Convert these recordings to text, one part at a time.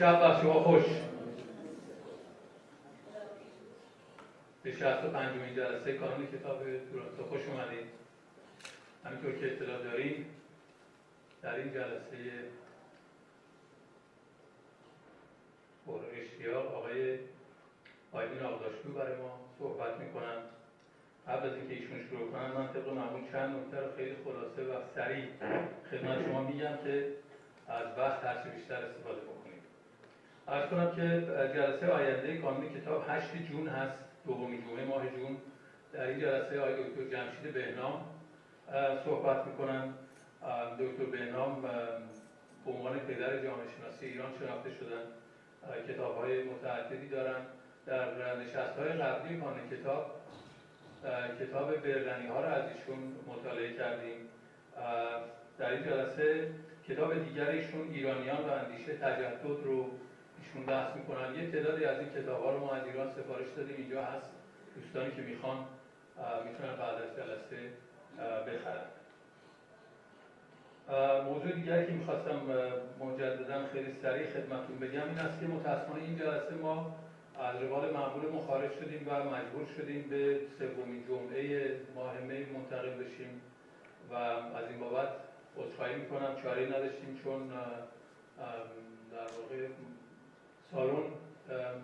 شب بر شما خوش. به 65 جلسه کانون کتاب تورنتو خوش اومدید. همینطور که اطلاع داریم در این جلسه پر اشتیاق آقای آیدین آقداشلو برای ما صحبت می‌کنن. قبل از اینکه ایشون شروع کنن من طبق معمول چند نکته رو خیلی خلاصه و سریع خدمت شما میگم که از وقت هرچی بیشتر استفاده بکنیم ارز کنم که جلسه آینده کانون کتاب 8 جون هست دومین جمعه ماه جون. در این جلسه آقای دکتر جمشید بهنام صحبت می‌کنن. دکتر بهنام به عنوان پدر جامعه شناسی ایران شناخته شدن. کتاب های متعددی دارن. در نشست های قبلی کانون کتاب کتاب برلنی ها رو از ایشون مطالعه کردیم. در این جلسه کتاب دیگر ایشون ایرانیان و اندیشه تجدد رو ایشون بحث می‌کنن یه تعدادی از این کتاب ها رو ما از ایران سفارش دادیم. اینجا هست. دوستانی که می‌خوان می‌تونن بعد از جلسه بخرن. موضوع دیگری که می‌خواستم مجددا خیلی سریع خدمتون بگم این است که متاسفانه این جلسه ما از روال معمول خارج شدیم و مجبور شدیم به سومین جمعه ماه می منتقل بشیم و از این بابت عذرخواهی می‌کنم. چاره نداشتیم چون در واقع سالن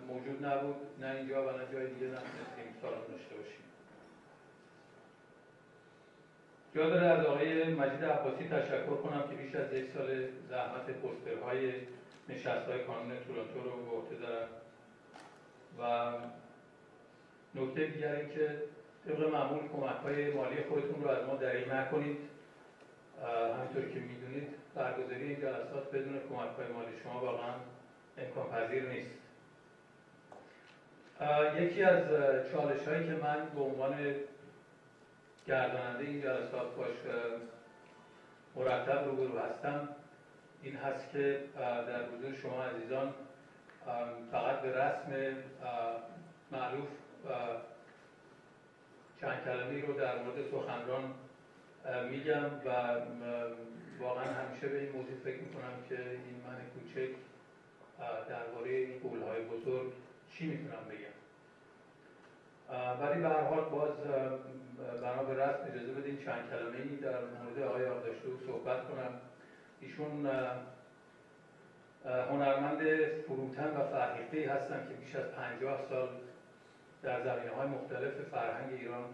موجود نبود. نه اینجا و نه جای دیگه نتونستیم سالن داشته باشیم. جا داره از آقای مجید عباسی تشکر کنم که بیش از یک سال زحمت پسترهای نشست های کانون تورنتو رو به عهده دارن و نکته دیگر این که طبق معمول کمک های مالی خودتون رو از ما دریغ نکنید. همینطور که می‌دونید برگزاری این جلسات بدون کمک های مالی. شما واقعا امکان پذیر نیست یکی از چالش هایی که من به عنوان گرداننده این جلسات باش مرتب روبرو هستم این هست که در حضور شما عزیزان فقط به رسم معروف چند کلمه رو در مورد سخنران میگم و واقعا همیشه به این موضوع فکر می‌کنم که این من کوچک درباره این قولهای بزرگ چی می‌تونم بگم؟ ولی به هر حال باز بنا به رسم اجازه بدین چند کلمه ای در مورد آقای آقداشلو صحبت کنم. ایشون هنرمند فروتن و فرهیخته هستن که بیش از پنجاه سال در زمینه های مختلف فرهنگ ایران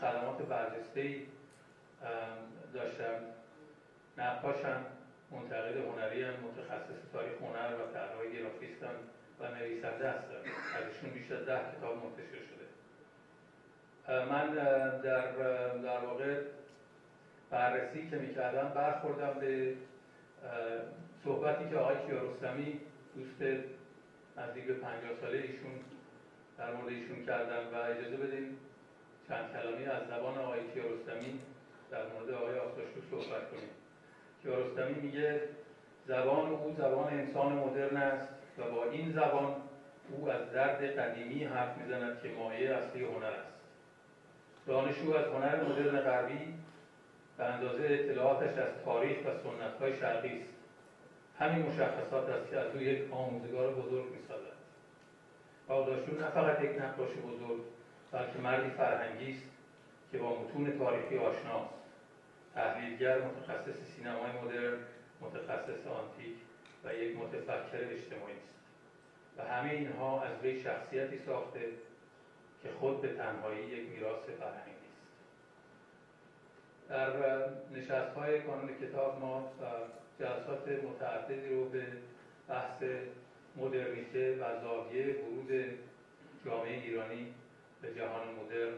خدمات برجسته داشتن نقاشن. منتقد هنری هم متخصص تاریخ هنر و طراحی گرافیستن و نویسنده هستن از ایشون بیش از ده کتاب منتشر شده. من در در واقع بررسی که می‌کردم برخوردم به صحبتی که آقای کیارستمی دوست نزدیک به پنجاه ساله ایشون در مورد ایشون کردن و اجازه بدین چند کلامی از زبان آقای کیارستمی در مورد آقای آفتاشلو صحبت کنیم. کیارستمی میگه زبان او زبان انسان مدرن است و با این زبان او از درد قدیمی حرف می‌زند که مایه اصلی هنر است. دانش او از هنر مدرن غربی به اندازه اطلاعاتش از تاریخ و سنت های شرقی است. همین مشخصات است که از او یک آموزگار بزرگ می‌سازد. آقداشلو نه فقط یک نقاش بزرگ بلکه مردی فرهنگی است که با متون تاریخی آشناست. تحلیلگر متخصص سینمای مدرن متخصص آنتیک و یک متفکر اجتماعی است. و همه اینها از وی شخصیتی ساخته که خود به تنهایی یک میراث فرهنگی است. در نشست های کانون کتاب ما جلسات متعددی رو به بحث مدرنیته و زاویه ورود جامعه ایرانی به جهان مدرن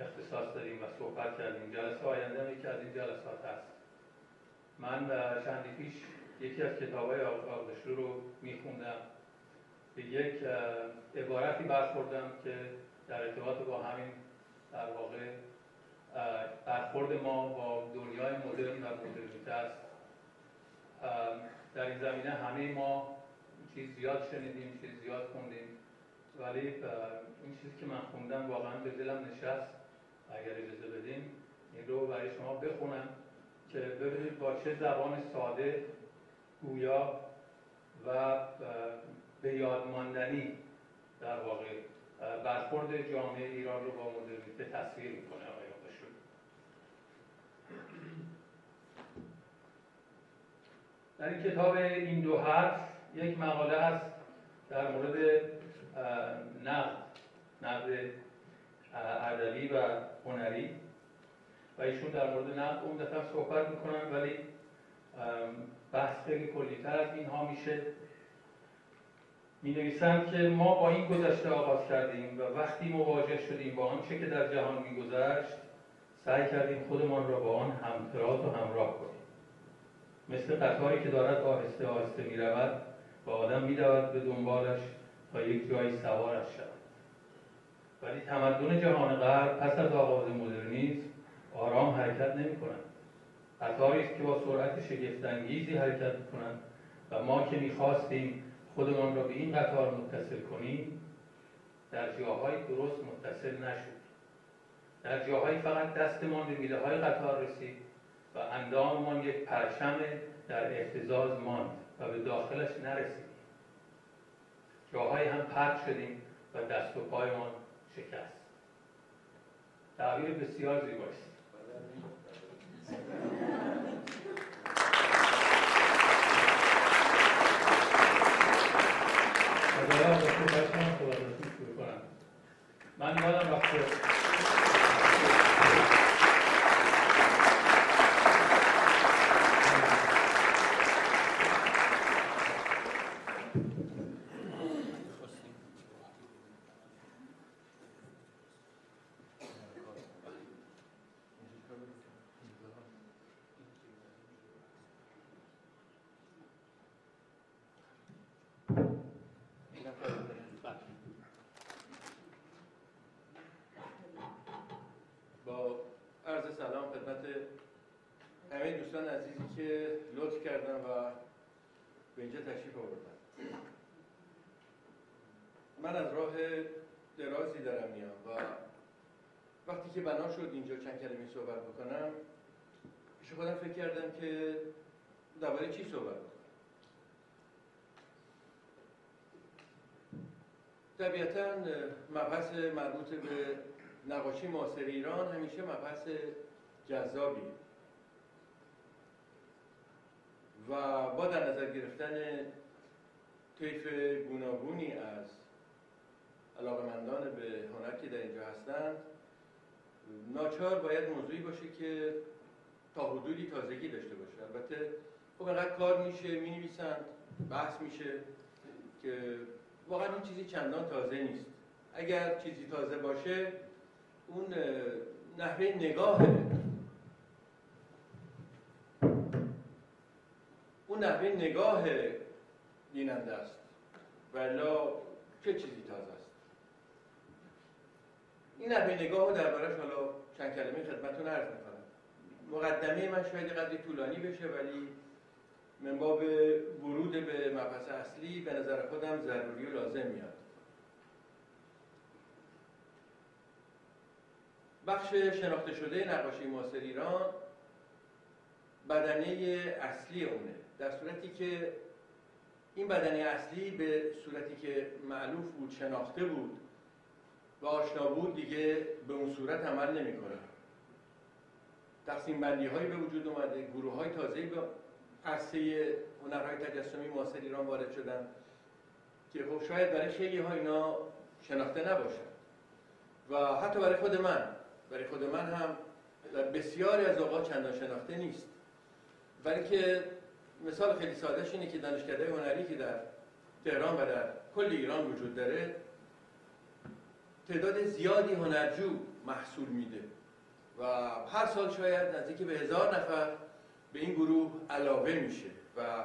اختصاص دادیم و صحبت کردیم. جلسه آینده یکی از این جلسات هست. من چندی پیش یکی از کتاب های آقدشلو رو میخوندم. به یک عبارتی برخوردم که در ارتباط با همین در واقع برخورد ما با دنیای مدرن و مدرنیته است. در این زمینه همه ما چیز زیاد شنیدیم چیز زیاد خوندیم. ولی این چیزی که من خوندم واقعا به دلم نشست. اگر اجازه بدیم این رو برای شما بخونم که ببینید با چه زبان ساده گویا و به یاد ماندنی در واقع برخورد جامعه ایران رو با مدرنیته تصویر می‌کنه آقای آقاشون. در این کتاب این دو حرف یک مقاله هست در مورد نقد نقد ادبی و هنری. و ایشون در مورد نقد عمدتا صحبت می‌کنن ولی بحث خیلی کلیتر از اینها میشه. می که ما با این گذشته آغاز کردیم و وقتی مواجه شدیم با آنچه که در جهان میگذشت سعی کردیم خودمان را با آن همتراز و همراه کنیم. مثل قطاری که دارد آهسته آهسته می رود و آدم می به دنبالش تا یک جایی سوارش شود. ولی تمدن جهان غرب پس از آغاز مدرنیسم آرام حرکت نمی کنند قطاری است که با سرعت شگفتانگیزی حرکت کنند و ما که می‌خواستیم خودمان را به این قطار متصل کنیم در جاهای درست متصل نشد. در جاهایی فقط دستمان به میله های قطار رسید و انداممان یک پرچم در احتزاز ماند و به داخلش نرسید جاهایی هم پرد شدیم و دست و پایمان شکست تعبیر بسیار زیباست من یادم وقتی من از راه درازی دارم میام و وقتی که بنا شد اینجا چند کلمه صحبت بکنم. پیش خودم فکر کردم که درباره چی صحبت؟ طبیعتا مبحث مربوط به نقاشی معاصر ایران همیشه مبحث جذابی و با در نظر گرفتن طیف گوناگونی از علاقمندان به هنر که در اینجا هستند ناچار باید موضوعی باشه که تا حدودی تازگی داشته باشه. البته خب انقدر کار میشه می نویسند بحث میشه که واقعا این چیزی چندان تازه نیست. اگر چیزی تازه باشه اون نحوه نگاه اون نحوه نگاه بیننده است. ولا چه چیزی تازه این نحوه نگاه رو دربارش حالا چند کلمه خدمتتون عرض می‌کنم. مقدمه من شاید قدری طولانی بشه ولی من باب ورود به مبحث اصلی به نظر خودم ضروری و لازم میاد. بخش شناخته شده نقاشی معاصر ایران بدنه اصلی اونه. در صورتی که این بدنه اصلی به صورتی که معلوف بود شناخته بود و آشنا بود دیگه به اون صورت عمل نمی‌کنه. تقسیم بندی هایی به وجود اومده گروه های تازه‌ای به عرصه هنرهای تجسمی معاصر ایران وارد شدن که خب شاید برای خیلی ها اینا شناخته نباشن و حتی برای خود من برای خود من هم در بسیاری از اوقات چندان شناخته نیست. ولی که مثال خیلی سادهش اینه که دانشکده هنری که در تهران و در کل ایران وجود داره تعداد زیادی هنرجو محصول میده. و هر سال شاید نزدیک به هزار نفر به این گروه علاوه میشه. و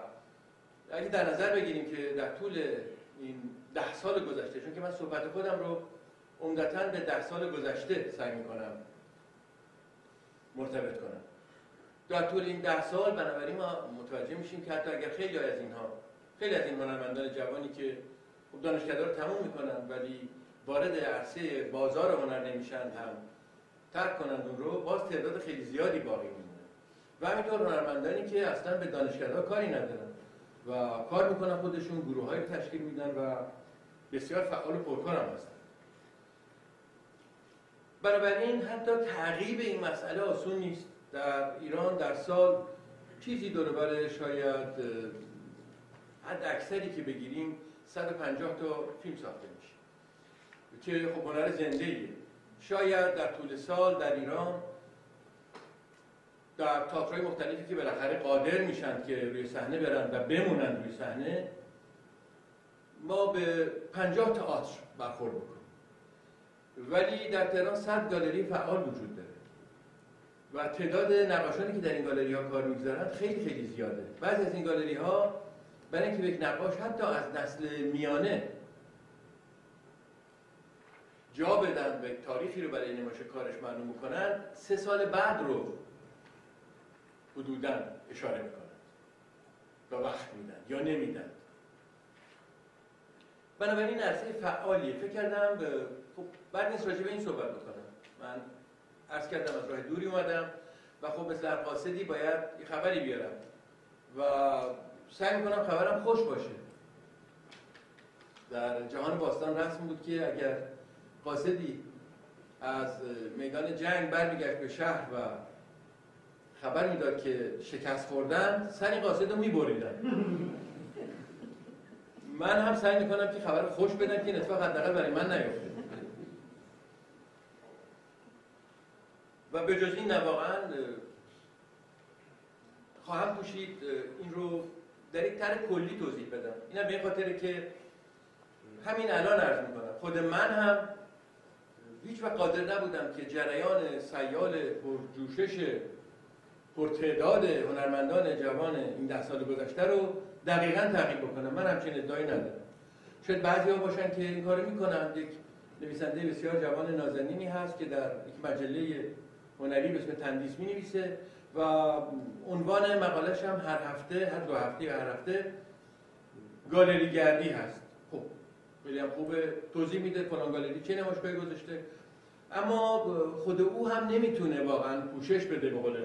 اگه در نظر بگیریم که در طول این ده سال گذشته چون که من صحبت خودم رو عمدتا به ده سال گذشته سعی می‌کنم مرتبط کنم. در طول این ده سال بنابراین ما متوجه میشیم که حتی اگر خیلی از اینها خیلی از این هنرمندان جوانی که خب دانشکده رو تموم می‌کنن ولی وارد عرصه بازار هنر نمیشن هم ترک کنند اون رو باز تعداد خیلی زیادی باقی میمونه. و همینطور هنرمندانی که اصلا به دانشگاه کاری ندارن و کار می‌کنن خودشون گروه های تشکیل میدن و بسیار فعال و پرکار هم هستن. بنابراین حتی تعقیب این مسئله آسون نیست. در ایران در سال چیزی دور شاید حد اکثری که بگیریم 150 تا فیلم ساخته میشه. که خب هنر زنده شاید در طول سال در ایران در تئاترهای مختلفی که بالاخره قادر میشن که روی صحنه برن و بمونن روی صحنه ما به 50 تئاتر برخورد بکنیم ولی در تهران 100 گالری فعال وجود داره. و تعداد نقاشانی که در این گالری ها کار می‌گذارند خیلی خیلی زیاده. بعضی از این گالری ها برای اینکه یک نقاش حتی از نسل میانه جا بدن و تاریخی رو برای نمایش کارش معلوم بکنن سه سال بعد رو حدودا اشاره می‌کنن و وقت میدن یا نمیدن. بنابراین عرصه فعالیه. فکر کردم خب بعد نیست راجع به این صحبت بکنم. من عرض کردم از راه دوری اومدم و خب مثل هر قاصدی باید یه خبری بیارم و سعی می‌کنم خبرم خوش باشه. در جهان باستان رسم بود که اگر قاصدی از میدان جنگ برمیگشت به شهر و خبر می‌داد که شکست خوردن سری قاصد رو میبریدن. من هم سعی می‌کنم که خبر خوش بدم که این اتفاق حداقل برای من نیفته. و به جز این واقعا خواهم پوشید این رو در یک طرح کلی توضیح بدم. اینم به این خاطره که همین الان عرض می‌کنم. خود من هم هیچ وقت قادر نبودم که جریان سیال پرجوشش پرتعداد هنرمندان جوان این ده سال گذشته رو دقیقا تعقیب بکنم. من همچین ادعایی ندارم. شاید بعضی ها باشن که این کارو می‌کنن. یک نویسنده بسیار جوان نازنینی هست که در یک مجله هنری به اسم تندیس می نویسه و عنوان مقالش هم هر هفته هر دو هفته و هر هفته گالری گردی هست. خیلی خوبه. توضیح میده فلان گالری. چه نمایشگاهی گذاشته؟ اما خود او هم نمی‌تونه واقعا پوشش بده به قول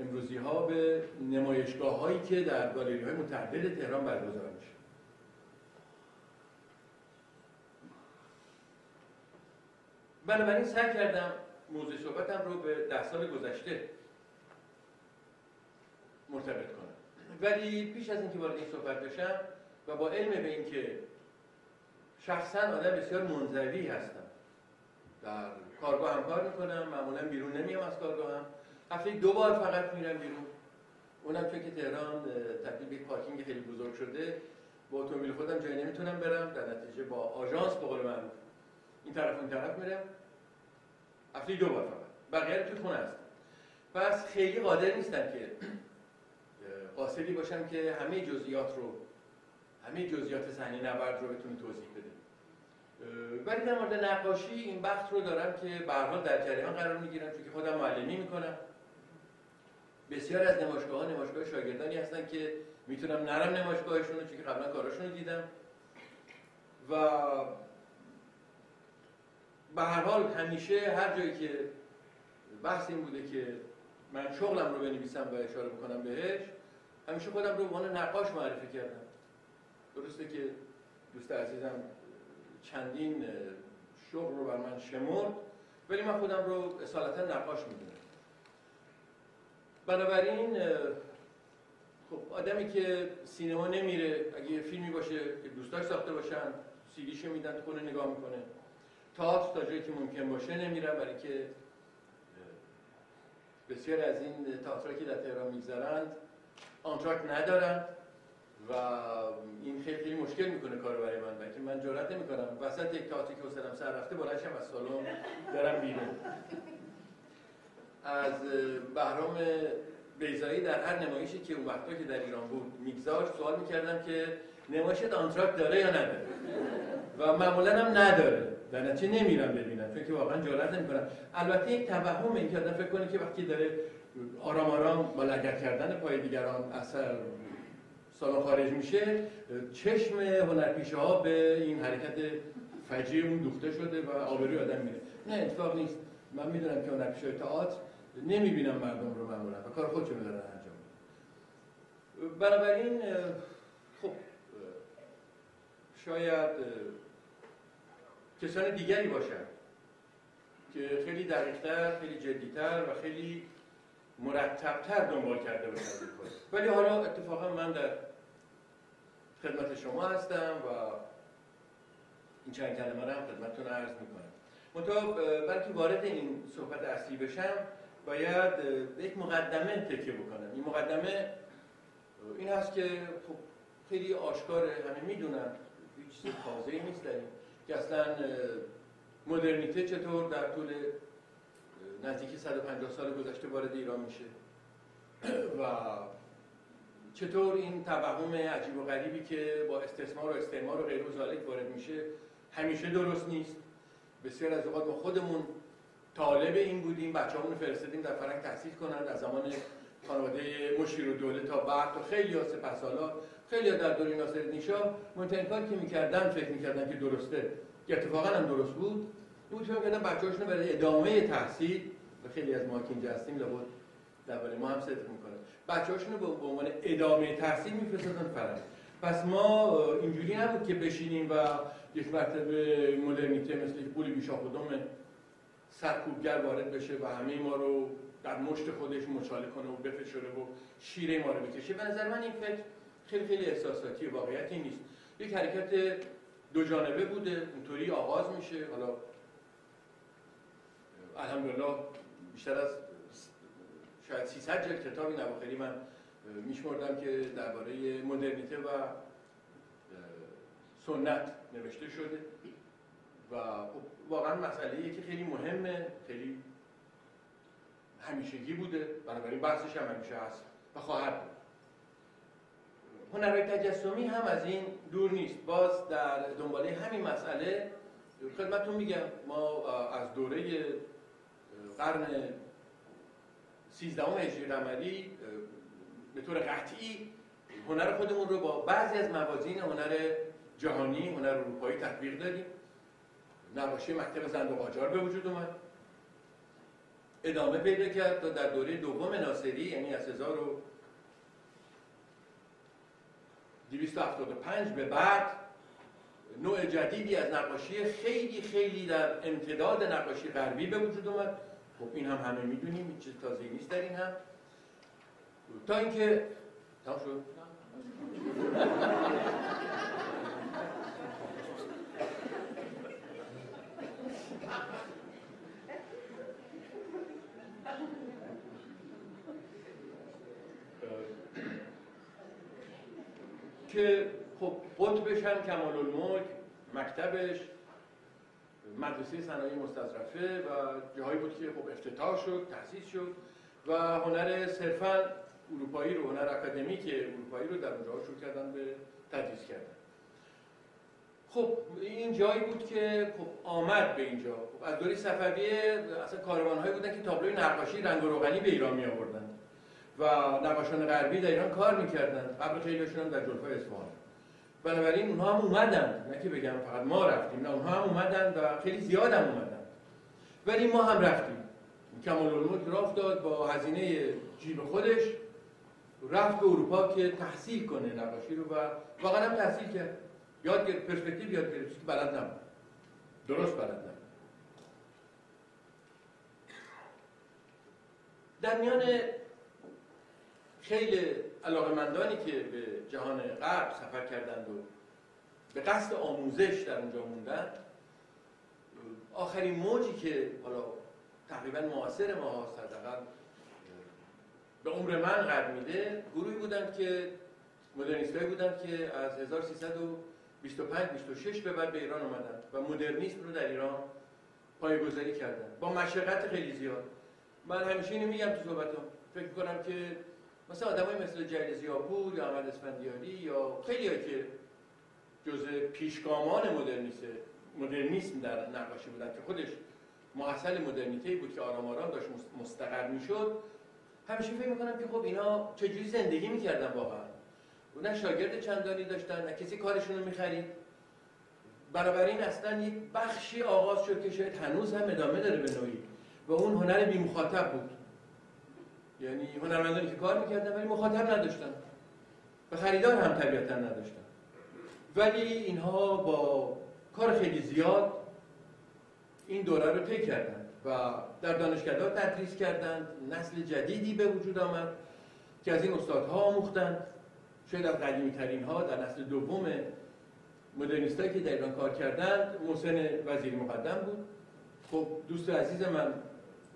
امروزی ها به نمایشگاه هایی که در گالری های متعدد تهران برگزار میشه. بنابراین سعی کردم موضوع صحبتم رو به ده سال گذشته مرتبط کنم. ولی پیش از اینکه وارد این صحبت بشم و با علم به اینکه شخصا آدم بسیار منزوی هستم. در کارگاه هم کار می‌کنم معمولا بیرون نمیام از کارگاه هم. هفته دو بار فقط میرم بیرون. اونم چون که تهران تبدیل به پارکینگ خیلی بزرگ شده با اتومبیل خودم جایی نمی‌تونم برم. در نتیجه با آژانس به قول معروف این طرف اون طرف میرم. هفته دو بار فقط. بقیه تو خونه هستم. پس خیلی قادر نیستم که قاصدی باشم که همه جزئیات رو همه جزئیات صحنه نبرد رو بتونی توضیح بده ولی در مورد نقاشی این بخت رو دارم که به در جریان قرار می‌گیرم چون که خودم معلمی می‌کنم. بسیار از نمایشگاه ها نمایشگاه شاگردانی هستن که می‌تونم نرم نمایشگاهشون رو چون که قبلا کاراشون رو دیدم. و به هر حال همیشه هر جایی که بحث این بوده که من شغلم رو بنویسم و اشاره بکنم بهش همیشه خودم رو عنوان نقاش معرفی کردم. درسته که دوست عزیزم چندین شغل رو بر من شمرد ولی من خودم رو اصالتا نقاش می‌دونم. بنابراین خب آدمی که سینما نمیره اگه یه فیلمی باشه که دوستاش ساخته باشن سیدیشو میدن تو خونه نگاه می‌کنه. تئاتر تا جایی که ممکن باشه نمیرم برای که بسیار از این تئاترها که در تهران می‌گذارند آنتراک ندارند و این خیلی خیلی مشکل می‌کنه کار برای من که من جرئت نمی‌کنم. وسط یک تئاتری که حوصله‌ام سر رفته بلنشم از سالن دارم بیرون. از بهرام بیزایی در هر نمایشی که اون وقتا که در ایران بود میگذاشت سوال می‌کردم که نمایشت آنتراک داره یا نداره؟ و معمولا هم نداره. در نتیجه نمیرم ببینم. چون که واقعا جرئت نمی‌کنم. البته یک توهم این که آدم فکر کنه که وقتی داره آرام آرام با لگت کردن پای دیگران اثر سالن خارج میشه چشم هنرپیشه ها به این حرکت فجی اون دوخته شده و آبروی آدم میره. نه اتفاق نیست. من می‌دونم که هنرپیشه تئاتر نمی‌بینم مردم رو معمولا و کار خودشون دارن انجام بنابراین شاید کسان دیگری باشن که خیلی دقیقتر خیلی جدیتر و خیلی مرتبتر دنبال کرده باشن. ولی حالا اتفاقا من در خدمت شما هستم و این چند کلمه رو هم خدمتتون عرض می‌کنم. منتها بلکه وارد این صحبت اصلی بشم باید یک مقدمه تکیه بکنم. این مقدمه این هست که خب خیلی آشکاره همه می‌دونن هیچ چیز تازه‌ای نیست در که اصلا مدرنیته چطور در طول نزدیکی 150 سال گذشته وارد ایران میشه. و چطور این توهم عجیب و غریبی که با استثمار و استعمار و غیر وارد میشه همیشه درست نیست؟ بسیار از اوقات ما خودمون طالب این بودیم بچه‌مون فرستادیم در فرنگ تحصیل کنند از زمان خانواده مشیر و دوله تا بعد تا خیلی ها سپس سالا خیلی ها در دوره ناصر نیشا مهمترین کاری که می‌کردن فکر می‌کردن که درسته. که اتفاقا هم درست بود. بود فکر کردن بچه‌هاشون برای ادامه تحصیل و خیلی از ما که اینجا هستیم لابد درباره ما هم صدق بچه‌هاشون رو به عنوان ادامه تحصیل میفرستادن فرنگ پس ما اینجوری نبود که بشینیم و یک مرتبه مدرنیته مثل یک قولی بیشاخ و سرکوبگر وارد بشه و همه ما رو در مشت خودش مچاله کنه و بفشره و شیره ما رو بکشه. به نظر من این فکر خیلی خیلی احساساتی واقعیتی نیست. یک حرکت دو جانبه بوده اینطوری آغاز میشه. حالا الحمدلله بیشتر از شاید 300 جلد کتابی نواخری من میشمردم که درباره مدرنیته و سنت نوشته شده. و خب واقعا مسئله که خیلی مهمه خیلی همیشگی بوده. بنابراین بحثش هم همیشه هست و خواهد بود. هنرهای تجسمی هم از این دور نیست. باز در دنباله همین مسئله خدمتتون میگم. ما از دوره قرن سیزدهم هجری قمری به طور قطعی هنر خودمون رو با بعضی از موازین هنر جهانی هنر اروپایی تطبیق دادیم. نقاشی مکتب زند و قاجار به وجود اومد. ادامه پیدا کرد تا در دوره دوم ناصری یعنی از 1275 به بعد نوع جدیدی از نقاشی خیلی خیلی در امتداد نقاشی غربی به وجود اومد. خب این هم همه می‌دونیم این چیز تازه نیست. در این هم تا اینکه تمام شد. که خب قطبش هم کمال الملک مکتبش مدرسه صنایع مستظرفه و جاهایی بود که خب افتتاح شد تأسیس شد و هنر صرفا اروپایی رو هنر اکادمیک اروپایی رو در اونجا شروع کردن به تدریس کردن. خب این جایی بود که خب آمد به اینجا. خب از دوری صفویه اصلا کاروانهایی بودن که تابلوی نقاشی رنگ و روغنی به ایران می آوردن و نقاشان غربی در ایران کار می‌کردن. قبل خیلیشون هم در جلفه اصفهان. بنابراین اونها هم اومدن. نه که بگم فقط ما رفتیم نه اونها هم اومدن و خیلی زیاد هم اومدن. ولی ما هم رفتیم. کمال الملک رفت داد با هزینه جیب خودش. رفت به اروپا که تحصیل کنه نقاشی رو و واقعا هم تحصیل کرد. یاد گرفت پرسپکتیو یاد گرفت که بلد نبود. درست بلد نبود. در میان خیلی علاقمندانی که به جهان غرب سفر کردند و به قصد آموزش در اونجا موندن. آخرین موجی که حالا تقریبا معاصر ما هست به عمر من قد میده گروهی بودند که مدرنیستایی بودند که از 1325 26 به بعد به ایران آمدن و مدرنیسم رو در ایران پایگذاری کردن. با مشقت خیلی زیاد. من همیشه اینو میگم تو صحبتم فکر کنم که مثلا آدمای مثل جلیل زیاپور یا احمد اسفندیاری یا خیلی که جزء پیشگامان مدرنیسم مدرنیسم در نقاشی بودن که خودش محصل مدرنیته بود که آرام آرام داشت مستقر می‌شد. همیشه فکر می‌کنم که خب اینا چجوری زندگی می‌کردن واقعا؟ نه شاگرد چندانی داشتن نه کسی کارشون رو می‌خرید. بنابراین اصلا یک بخشی آغاز شد که شاید هنوز هم ادامه داره به نوعی. و اون هنر بی مخاطب بود. یعنی هنرمندانی که کار می‌کردن ولی مخاطب نداشتن. و خریدار هم طبیعتا نداشتن. ولی اینها با کار خیلی زیاد این دوره رو طی کردند و در دانشگاه تدریس کردند. نسل جدیدی به وجود آمد که از این استادها آموختند. شاید از قدیمی ترین ها در نسل دوم مدرنیستایی که در ایران کار کردند محسن وزیری مقدم بود. خب دوست عزیز من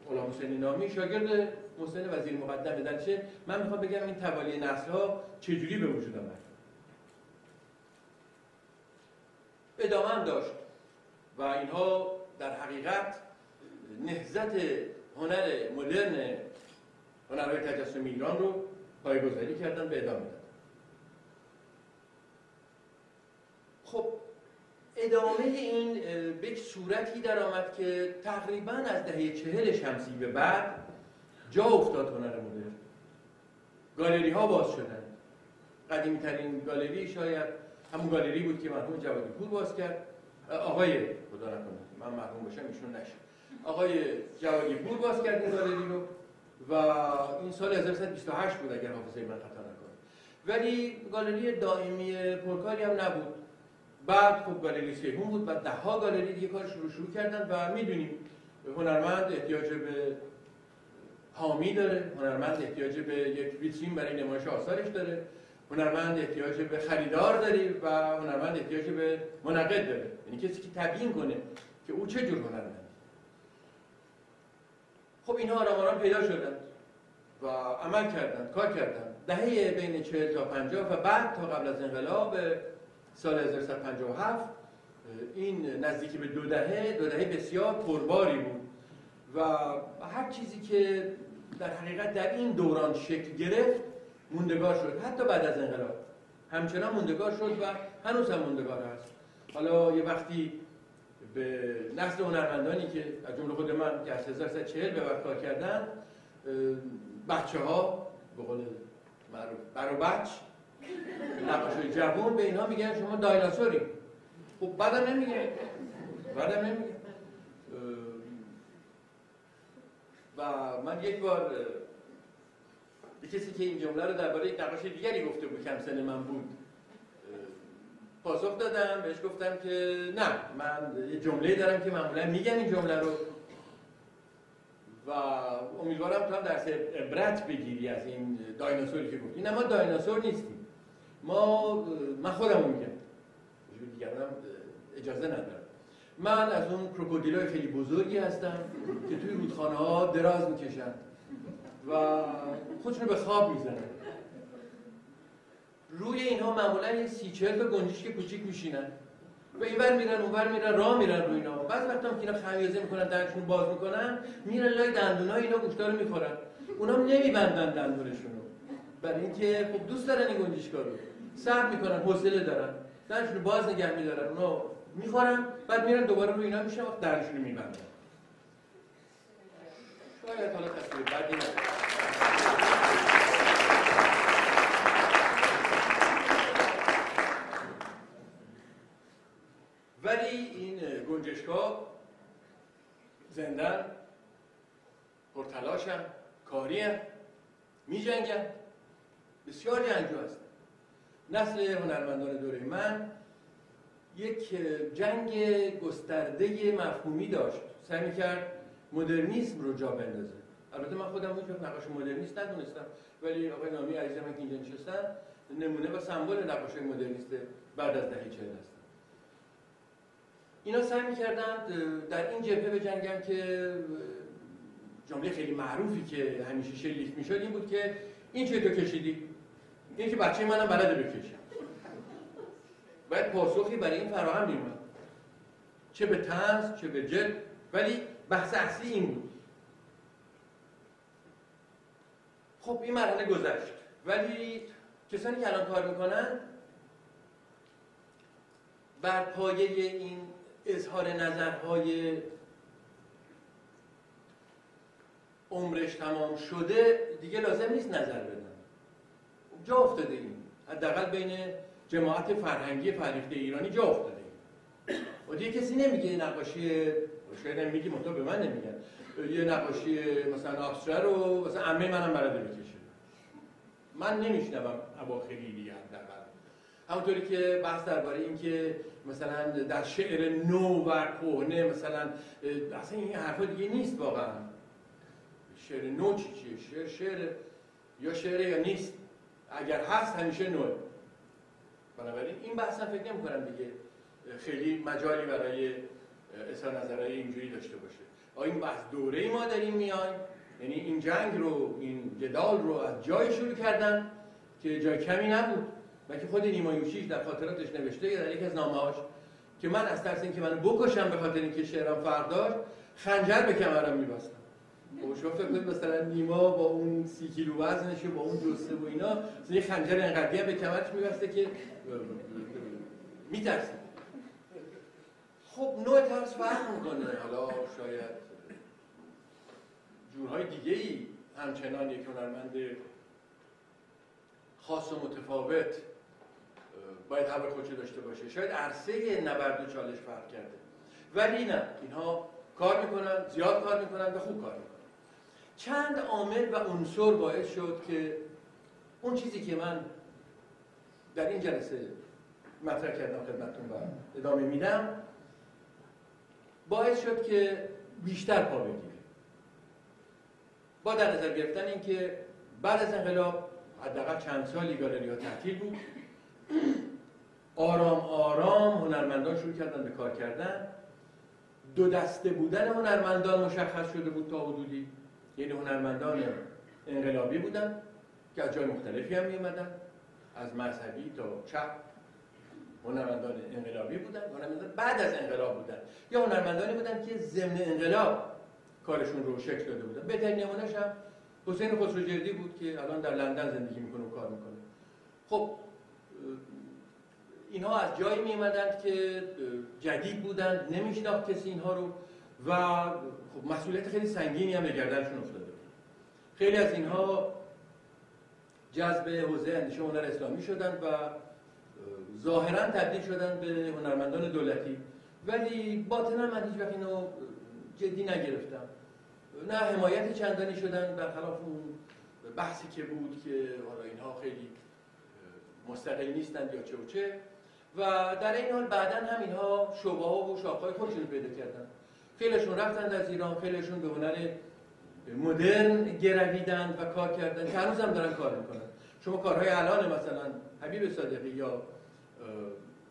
غلام حسینی نامی شاگرد محسن وزیر مقدم دلشه من می‌خوام بگم این توالی نسل ها چجوری به وجود آمد؟ ادامه هم داشت. و اینها در حقیقت نهزت هنر مدرن هنرهای تجسم ایران رو پایگذاری کردن به ادامه دادن. خب ادامه این به صورتی در آمد که تقریبا از دهه چهل شمسی به بعد جا افتاد هنر مدرن. گالری ها باز شدن قدیمی ترین گالری شاید همون گالری بود که مرحوم جوادی پور باز کرد. آقای خدا نکنه من مرحوم باشم ایشون نشه. آقای جوادی پور باز کرد این گالری رو و این سال 1328 بود اگر حافظه من خطا نکنه ولی گالری دائمی پرکاری هم نبود. بعد خب گالری سیهون بود و ده ها گالری دیگه کارش رو شروع کردن و می‌دونیم هنرمند احتیاج به حامی داره. هنرمند احتیاج به یک ویترین برای نمایش آثارش داره. هنرمند احتیاج به خریدار داره و هنرمند احتیاج به منقد داره. یعنی کسی که تبیین کنه که او چه جور هنرمند. خب اینها آرام پیدا شدند و عمل کردند کار کردند. دهه بین 40 تا 50 و بعد تا قبل از انقلاب سال 1357 این نزدیکی به دو دهه دو دهه بسیار پرباری بود. و هر چیزی که در حقیقت در این دوران شکل گرفت موندگار شد. حتی بعد از انقلاب. همچنان موندگار شد و هنوز هم موندگار هست. حالا یه وقتی به نسل هنرمندانی که از جمله خود من که از 1340 به بعد کار کردن بچه ها به قول معروف برو بچ نقاشای جوان به اینها میگن شما دایناسوری خب بعدم نمیگه بعدم نمیگه و من یک بار یه کسی که این جمله رو درباره یک نقاش دیگری گفته بود کم سن من بود پاسخ دادم بهش گفتم که نه من یه جمله دارم که معمولا میگم این جمله رو. و امیدوارم تو هم درس عبرت بگیری از این دایناسوری که گفتی. نه ما دایناسور نیستیم. ما من خودم میگم. دیگرانم اجازه ندارم. من از اون کروکودیلای خیلی بزرگی هستم که توی رودخانه ها دراز می‌کشن و خودشونو به خواب می‌زنن روی اینها معمولا یه سی چهل تا گنجشک کوچیک میشینن و اینور میرن اونور میرن راه میرن روی اینا بعض وقتا هم که اینا خمیازه می‌کنن درشون باز می‌کنن میرن لای دندونای اینا گوشتا رو می‌خورن. اونا نمیبندن دندونشون رو برای اینکه خب دوست دارن این گنجشکا رو. صبر می‌کنن حوصله دارن. درشون باز نگه میدارن. اونا می‌خورن بعد میرن دوباره روی اینا میشن وقت درشون میبندن شاید حالا تصویر بعدی ولی این گنجشکا زندن پرتلاشن کاری می جنگن بسیار جنگجو هستن نسل هنرمندان دوره من یک جنگ گسترده مفهومی داشت. سعی کرد مدرنیسم رو جا بندازه. البته من خودم هیچ نقاش مدرنیست ندونستم. ولی آقای نامی عزیز من که اینجا نشستن نمونه و سمبل نقاش مدرنیست بعد از دهه 40 هستن اینا سعی می‌کردند در این جبهه به جنگن که جمله خیلی معروفی که همیشه شلیک می‌شد این بود که این چه تو کشیدی؟ این که بچه منم بلده بکشه باید پاسخی برای این فراهم میومد چه به تنز چه به جد ولی بحث اصلی این بود. خب این مرحله گذشت. ولی کسانی که الان کار می‌کنن بر پایه این اظهار نظرهای عمرش تمام شده دیگه لازم نیست نظر بدن. جا افتاده این حداقل بین جماعت فرهنگی فریخته ایرانی جا افتاده. و دیگه کسی نمیگه نقاشی شاید نمیگی منطقه به من نمیگن. یه نقاشی مثلا ابستره رو مثلا عمه منم بلده بکشه من نمیشنوم اواخری دیگه حداقل. همونطوری که بحث درباره این که مثلا در شعر نو و کهنه مثلا اصلا این حرفا دیگه نیست واقعا. شعر نو چی چیه؟ شعر شعر یا شعر یا نیست. اگر هست همیشه نوه. بنابراین این بحث هم فکر نمی کنم دیگه خیلی مجالی برای اظهار نظرهای اینجوری داشته باشه. آیا این بحث دوره ای ما داریم میایم یعنی این جنگ رو این جدال رو از جای شروع کردن که جای کمی نبود. و که خود نیما یوشیش در خاطراتش نوشته در یکی از نامه‌هاش که من از ترس اینکه منو بکشم به خاطر اینکه شعرم فرق داشت خنجر به کمرم میبستم. شما فکر مثلا نیما با اون سی کیلو وزنش با اون جسته و اینا یه خنجر انقدری به کمرش میبسته که میترسید خب نوع ترس فرق می‌کنه. حالا شاید جورهای دیگه ای همچنان یک هنرمند خاص و متفاوت باید حبر خودشو داشته باشه. شاید عرصه نبرد و چالش فرق کرده. ولی نه اینها کار می‌کنن زیاد کار می‌کنن و خوب کار می‌کنن. چند عامل و عنصر باعث شد که اون چیزی که من در این جلسه مطرح کردم خدمتتون و ادامه میدم باعث شد که بیشتر پا بگیره. با در نظر گرفتن اینکه بعد از انقلاب حداقل چند سالی گالری ها تعطیل بود آرام آرام هنرمندان شروع کردن به کار کردن. دو دسته بودن هنرمندان مشخص شده بود تا حدودی. یعنی هنرمندان انقلابی بودن که از جای مختلفی هم می از مذهبی تا چپ هنرمندان انقلابی بودن. هنرمندان بعد از انقلاب بودن. یا هنرمندانی بودن که ضمن انقلاب کارشون رو شکل داده بودن. بهترین نمونهش هم حسین خسروجردی بود که الان در لندن زندگی می‌کنه و کار می‌کنه. خب اینها از جایی میمدند که جدید بودند نمیشناخت کسی اینها رو. و خب مسئولیت خیلی سنگینی هم به گردنشون افتاده. خیلی از اینها جذب حوزه اندیشه هنر اسلامی شدند و ظاهرا تبدیل شدن به هنرمندان دولتی. ولی باطنا من هیچ وقت اینو جدی نگرفتم. نه حمایت چندانی شدن برخلاف اون بحثی که بود که حالا اینها خیلی مستقل نیستند یا چه و چه. و در این حال بعدا هم اینها شعبه ها و شاخهای خودشون پیدا کردن. خیلیشون رفتند از ایران خیلیشون به هنر مدرن گرویدند و کار کردن که هنوز هم دارن کار می‌کنن. شما کارهای الان مثلا حبیب صادقی یا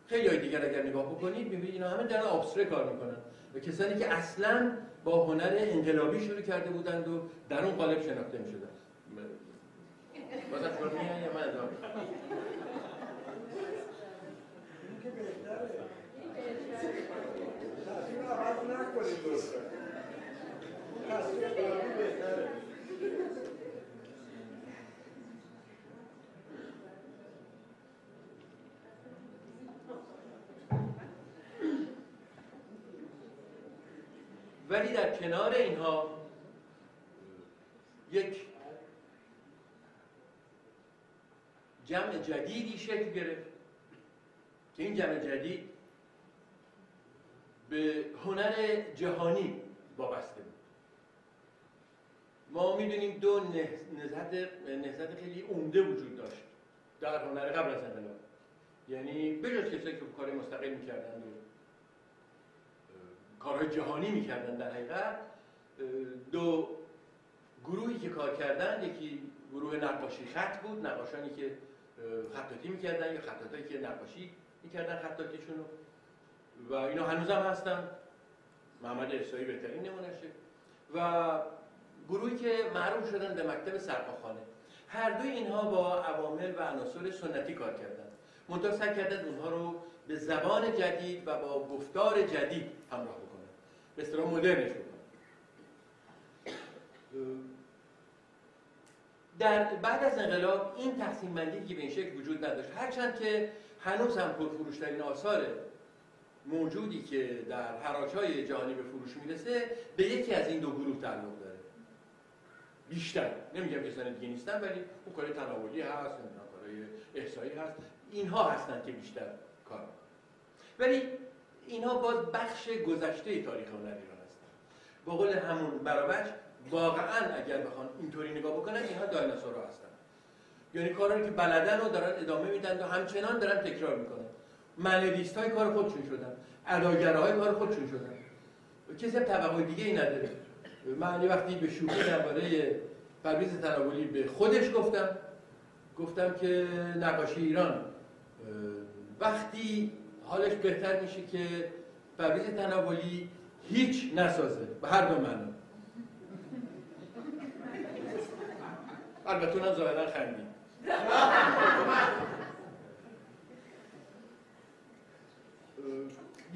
خیلی دیگر اگر نگاه بکنید می‌بینید اینا همه دارن آبستره کار می‌کنن. و کسانی که اصلا با هنر انقلابی شروع کرده بودند و در اون قالب شناخته می‌شدن بازم شما میان یا من ادامه ولی در کنار یک جمع جدیدی شکل گرفت که این جمع جدید به هنر جهانی وابسته بود. ما می‌دونیم دو نهضت نهضت خیلی عمده وجود داشت در هنر قبل از انقلاب. یعنی بجز کسایی که کار مستقل می‌کردن کارهای جهانی می‌کردن در حقیقت دو گروهی که کار کردن یکی گروه نقاشی خط بود نقاشانی که خطاطی می‌کردن یا خطاطایی که نقاشی می‌کردن خطاطیشون و اینا هم هستن. محمد احسایی بهترین نمونشه و گروهی که معروف شدن به مکتب سرپاخانه هر دوی اینها با عوامل و عناصر سنتی کار کردن. منتها سعی کردن اونها رو به زبان جدید و با گفتار جدید همراه به اصطلاح مدرنش در بعد از انقلاب این تقسیم بندی که به این شکل وجود نداشت هرچند که هنوز هم پرفروشترین آثار موجودی که در های جهانی به فروش می‌رسه به یکی از این دو گروه تعلق داره. بیشتر. نمیگم کسان دیگه نیستن ولی اون کار تناولی هست کارهای احسایی هست. اینها هستند که بیشتر کار ولی اینها باز بخش گذشته تاریخ هنر ایران هستن. با قول همون برابچ واقعا اگر بخوان اینطوری نگاه بکنن اینها دایناسورها هستن. یعنی کارهایی که بلدن رو دارن ادامه میدن و همچنان دارن تکرار می‌کنن. منلیست های کار خودشون شدن. اداگرهای کار خودشون شدن. کسی هم طبقه دیگه ای نداره. من وقتی به شوخی درباره پرویز تناولی به خودش گفتم. گفتم که نقاشی ایران وقتی حالش بهتر میشه که پرویز تناولی هیچ نسازه. به هر دو معنا البته اونم ظاهرا خندید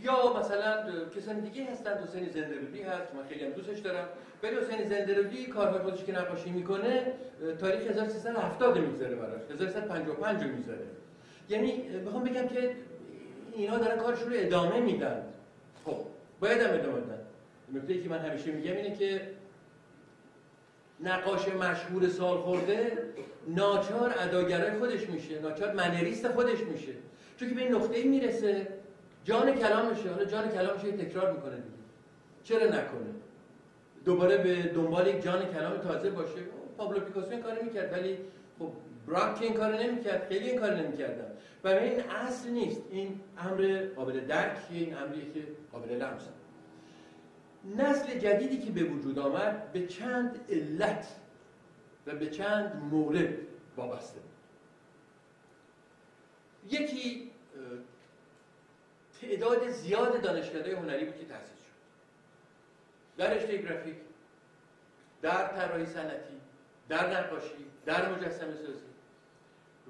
یا مثلا کسان دیگه هستن حسین زندرودی هست من خیلی هم دوستش دارم. ولی حسین زندرودی کارهای خودش که نقاشی می‌کنه تاریخ 1370 می‌ذاره براش. 1355 می‌ذاره یعنی می‌خوام بگم که اینا دارن کارشون رو ادامه میدن. خب باید هم ادامه بدن. نکته که من همیشه میگم اینه که نقاش مشهور سال خورده ناچار اداگرای خودش میشه ناچار منریست خودش میشه. چون که به این نقطه می‌رسه جان کلامشه حالا جان کلامش تکرار می‌کنه دیگه. چرا نکنه؟ دوباره به دنبال یک جان کلام تازه باشه. پابلو پیکاسو این کار می‌کرد ولی خب براک این کار نمی‌کرد خیلی این کار نمی‌کردن. و این اصل نیست. این امر قابل درکیه این امریه که قابل لمس نسل جدیدی که به وجود آمد به چند علت و به چند مورد وابسته. یکی تعداد زیاد دانشکده هنری بود که تأسیس شد. در رشته گرافیک در طراحی صنعتی در نقاشی در مجسمه سازی.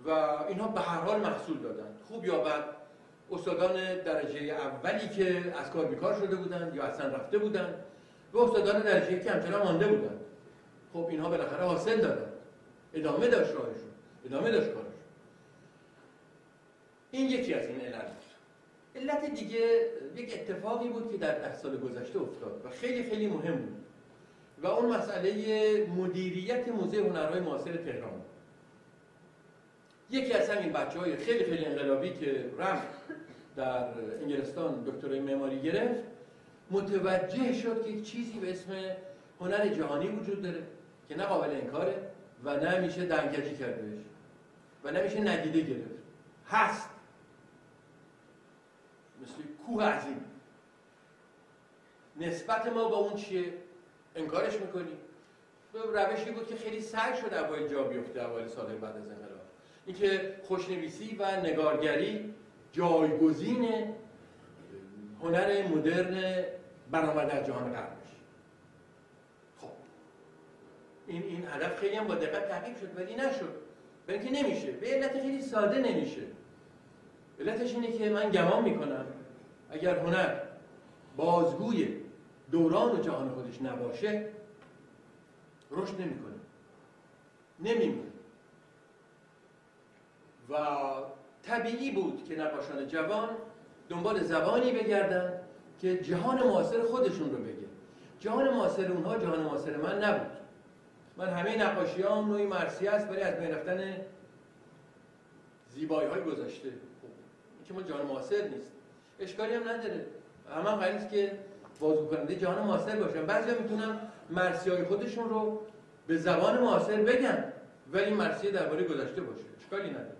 و اینها به هر حال محصول دادن خوب یا بد استادان درجه اولی که از کار بیکار شده بودند یا اصلا رفته بودند و استادان درجه که همچنان مانده بودند. خب اینها بالاخره حاصل دادن ادامه داشت راهشون. ادامه داشت کارشون. این یکی از این علت علت دیگه یک اتفاقی بود که در ده سال گذشته افتاد و خیلی خیلی مهم بود. و اون مسئله مدیریت موزه هنرهای معاصر تهران یکی از همین بچه های خیلی خیلی انقلابی که رفت در انگلستان دکترای معماری گرفت متوجه شد که چیزی به اسم هنر جهانی وجود داره که نه قابل انکاره و نه میشه دنگجی کرد بهش و نه میشه ندیده گرفت. هست. مثل کوه عظیم. نسبت ما با اون چیه؟ انکارش می‌کنیم روشی بود که خیلی سعی شد اوایل جا بیفته اوایل سال بعد از انقلاب. اینکه خوشنویسی و نگارگری جایگزین هنر مدرن برآمده در جهان غرب خب. این این هدف خیلی هم با دقت تحقیق شد ولی نشد. بلکه نمیشه. به علت خیلی ساده نمیشه. علتش اینه که من گمان می‌کنم اگر هنر بازگوی دوران و جهان خودش نباشه رشد نمی‌کنه. نمیمونه. و طبیعی بود که نقاشان جوان دنبال زبانی بگردن که جهان معاصر خودشون رو بگه. جهان معاصر اونها جهان معاصر من نبود. من همه نقاشی هم نوعی مرسی است برای از بین رفتن زیبایی های گذاشته که ما جهان معاصر نیست. اشکالی هم نداره. همه هم که بازگو کننده جهان معاصر باشن. بعضی می‌تونن مرسی های خودشون رو به زبان معاصر بگن ولی مرسی درباره گذشته باشه. اشکالی نداره.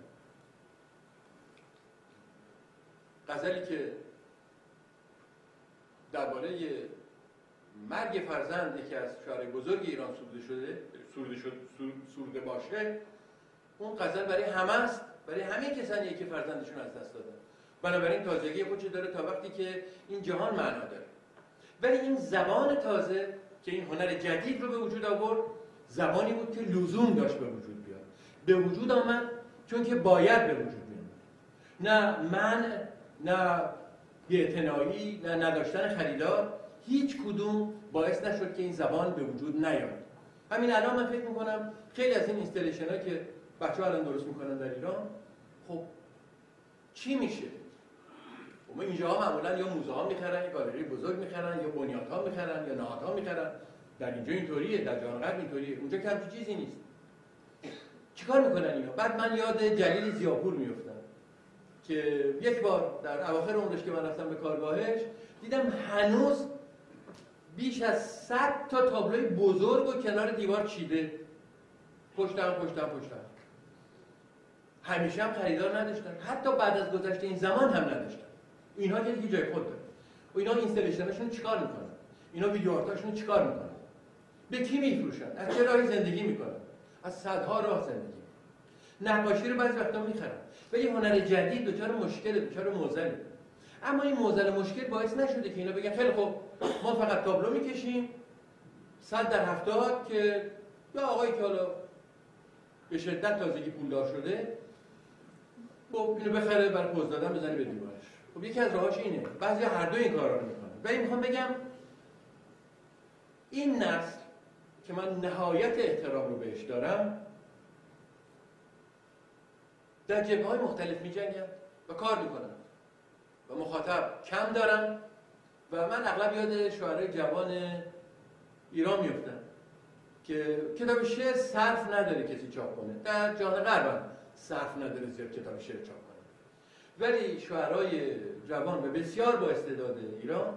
غزلی که درباره مرگ فرزند یکی از شعر بزرگ ایران سروده شده سروده شد سروده باشه اون غزل برای همه است برای همه کسانی که فرزندشون از دست دادن. بنابراین تازگی خودش داره تا وقتی که این جهان معنا داره. ولی این زبان تازه که این هنر جدید رو به وجود آورد زبانی بود که لزوم داشت به وجود بیاد. به وجود آمد چون که باید به وجود بیاد. نه من نه بیعتنایی نه نداشتن خریدار هیچ کدوم باعث نشد که این زبان به وجود نیاد. همین الان من فکر می‌کنم خیلی از این اینستلیشن ها که بچه الان درست می‌کنن در ایران خب چی میشه؟ ما اینجا معمولا یا موزه ها می‌خرن یا گالری بزرگ می‌خرن یا بنیاد ها می‌خرن یا نهاد ها می‌خرن. در اینجا اینطوریه در جهان غرب اینطوریه. اونجا کم چیزی نیست. چیکار می‌کنن اینا؟ بعد من یاد جلیل زیاپور میفتم که یک بار در اواخر عمرش که من رفتم به کارگاهش دیدم هنوز بیش از 100 تا تابلوی بزرگ و کنار دیوار چیده. پشتم پشتم پشتم. همیشه هم خریدار نداشتن. حتی بعد از گذشته این زمان هم نداشتن. اینها که دیگه جای خود داره و اینا اینستالیشنشون چیکار می‌کنن؟ اینا ویدیو آرتاشون چیکار می‌کنن؟ به کی میفروشن؟ از چه راهی زندگی می‌کنن؟ از صدها راه زندگی. نقاشی رو بعضی وقتا می‌خرن. و یه هنر جدید دچار مشکل دچار موزل اما این موزل مشکل باعث نشده که اینا بگن خیلی خب ما فقط تابلو می‌کشیم. صد در هفتاد که یا آقایی که حالا به شدت تازگی پولدار شده خب اینو بخره برای پوز دادن بزنی به دیوارش. خب یکی از راهاش اینه. بعضی هر دو این کارا رو می‌کنن. ولی می‌خوام بگم این نسل که من نهایت احترام رو بهش دارم در جبه های مختلف می و کار می‌کنن. و مخاطب کم دارن و من اغلب یاد شعرهای جوان ایران میفتم که کتاب شعر صرف نداره کسی چاپ کنه. در جهان غرب صرف نداره زیاد کتاب شعر چاپ کنه. ولی شعرهای جوان و بسیار با استعداد ایران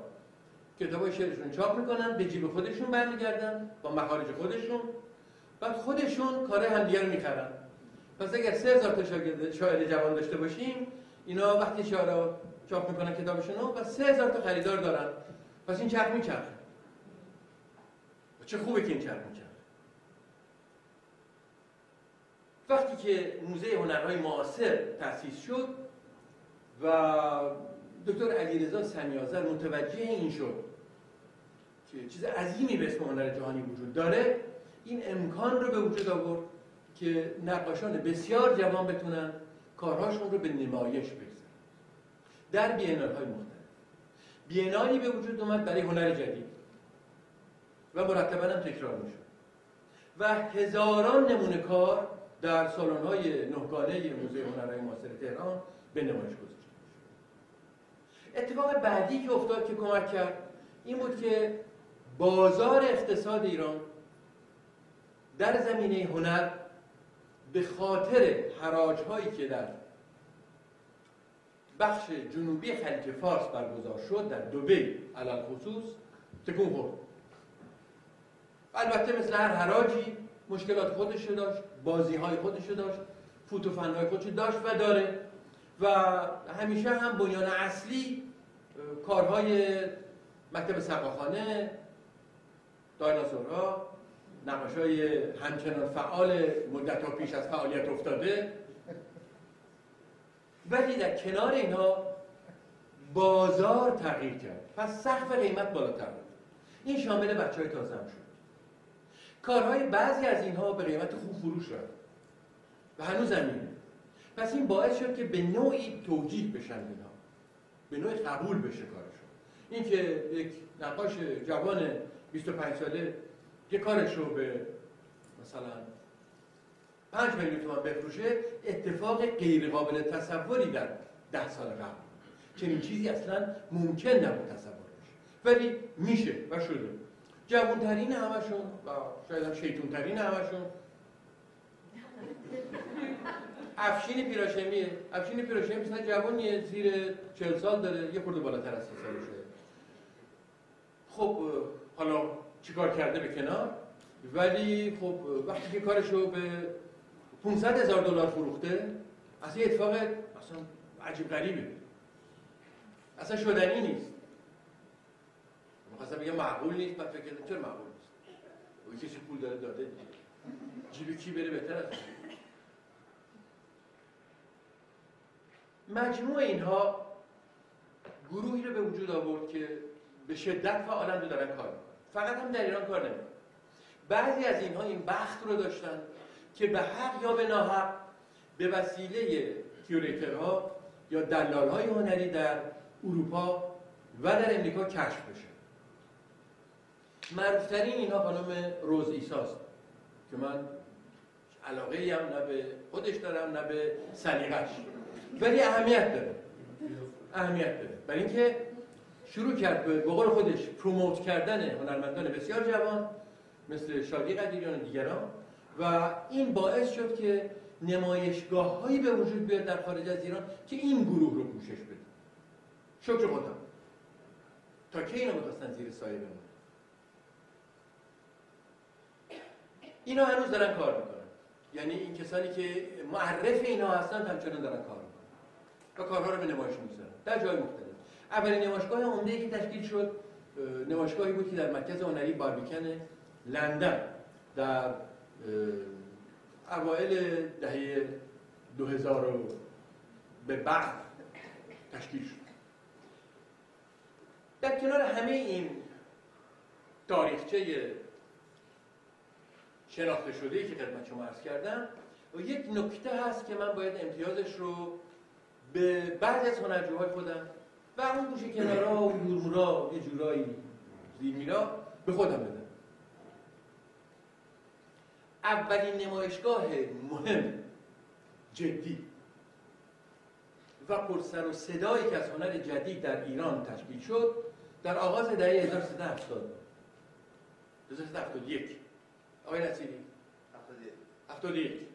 کتاب شعرشون چاپ می‌کنن به جیب خودشون برمیگردن با مخارج خودشون. بعد خودشون کار همدیگه رو می‌خرن. پس اگر سه هزار تا شاعر جوان داشته باشیم اینا وقتی شعر چاپ می‌کنن کتابشون و سه هزار تا خریدار دارن. پس این چرخ میچرخه. چه خوبه که این چرخ میچرخه. وقتی که موزه هنرهای معاصر تأسیس شد و دکتر علیرضا سمیازر متوجه این شد که چیز عظیمی به اسم هنر جهانی وجود داره این امکان رو به وجود آورد. که نقاشان بسیار جوان بتونن کارهاشون رو به نمایش بگذارن در بینال های مختلف. بینالی به وجود اومد برای هنر جدید. و مرتبا هم تکرار می‌شد. و هزاران نمونه کار در سالن های نهگانه موزه هنرهای معاصر تهران به نمایش گذاشته اتفاق بعدی که افتاد که کمک کرد این بود که بازار اقتصاد ایران در زمینه هنر به خاطر حراج هایی که در بخش جنوبی خلیج فارس برگزار شد در دوبی علال خصوص تکون خورد. البته مثل هر حراجی مشکلات خودش داشت بازی های خودش داشت فوتوفن های خودش داشت و داره. و همیشه هم بنیان اصلی کارهای مکتب سقاخانه دایناسورها نقاش های همچنان فعال مدت ها پیش از فعالیت افتاده. ولی در کنار اینها بازار تغییر کرد. پس سقف قیمت بالاتر بود. این شامل بچه های تازه هم شد. کارهای بعضی از اینها به قیمت خوب فروش رفت. و هنوز هم پس این باعث شد که به نوعی توجیه بشن اینها به نوعی قبول بشه کارشون. این که یک نقاش جوان 25 ساله یه کارش رو به مثلا 5 میلیون تومان بفروشه اتفاق غیر قابل تصوری در ده سال قبل. چنین چیزی اصلا ممکن نبود تصور بشه ولی میشه و شده. جوانترین همشون و شاید هم شیطونترین همشون. افشین پیراشمیه افشین پیراشمی مثلا جوانیه زیر چهل سال داره یه خورده بالاتر از سی سال شده خب حالا چیکار کرده به کنار؟ ولی خب وقتی که کارش رو به 500 هزار دلار فروخته اصلا اتفاق اصلا عجیب غریبه. اصلا شدنی نیست. می‌خواستم بگم معقول نیست بعد فکر چرا معقول نیست؟ کسی پول داره داده دیگه. جیب کی بره بهتر از مجموع اینها گروهی رو به وجود آورد که به شدت فعالند دارن کار فقط هم در ایران کار بعضی از اینها این بخت رو داشتن که به حق یا به ناحق به وسیله کیوریترها یا دلالهای هنری در اروپا و در امریکا کشف بشه. معروفترین اینها خانم روز ایساست که من علاقه هم نه به خودش دارم نه به سلیقش ولی اهمیت داره. اهمیت داره. برای اینکه شروع کرد به قول خودش پروموت کردن هنرمندان بسیار جوان مثل شادی قدیریان و دیگران. و این باعث شد که نمایشگاه هایی به وجود بیاد در خارج از ایران که این گروه رو پوشش بده. شکر خدا. تا که اینو می‌خواستن زیر سایه بمونه اینا هنوز دارن کار می‌کنن. یعنی این کسانی که معرف اینا هستن همچنان دارن کار می‌کنن. و کارها رو به نمایش می‌گذارن. در جای مختلف. اولین نمایشگاه عمده که تشکیل شد نمایشگاهی بود که در مرکز هنری باربیکن لندن در اوایل دهه 2000 به بعد تشکیل شد. در کنار همه این تاریخچه شناخته شده که خدمت شما عرض کردم و یک نکته هست که من باید امتیازش رو به بعض از هنرجوهای خودم و اون گوشه کنارا و یورمورا یه جورایی زیر میرا به خودم بدم اولین نمایشگاه مهم جدی و پرسر و صدایی که از هنر جدید در ایران تشکیل شد در آغاز دهه 1370 1371 آقای نصیری. 71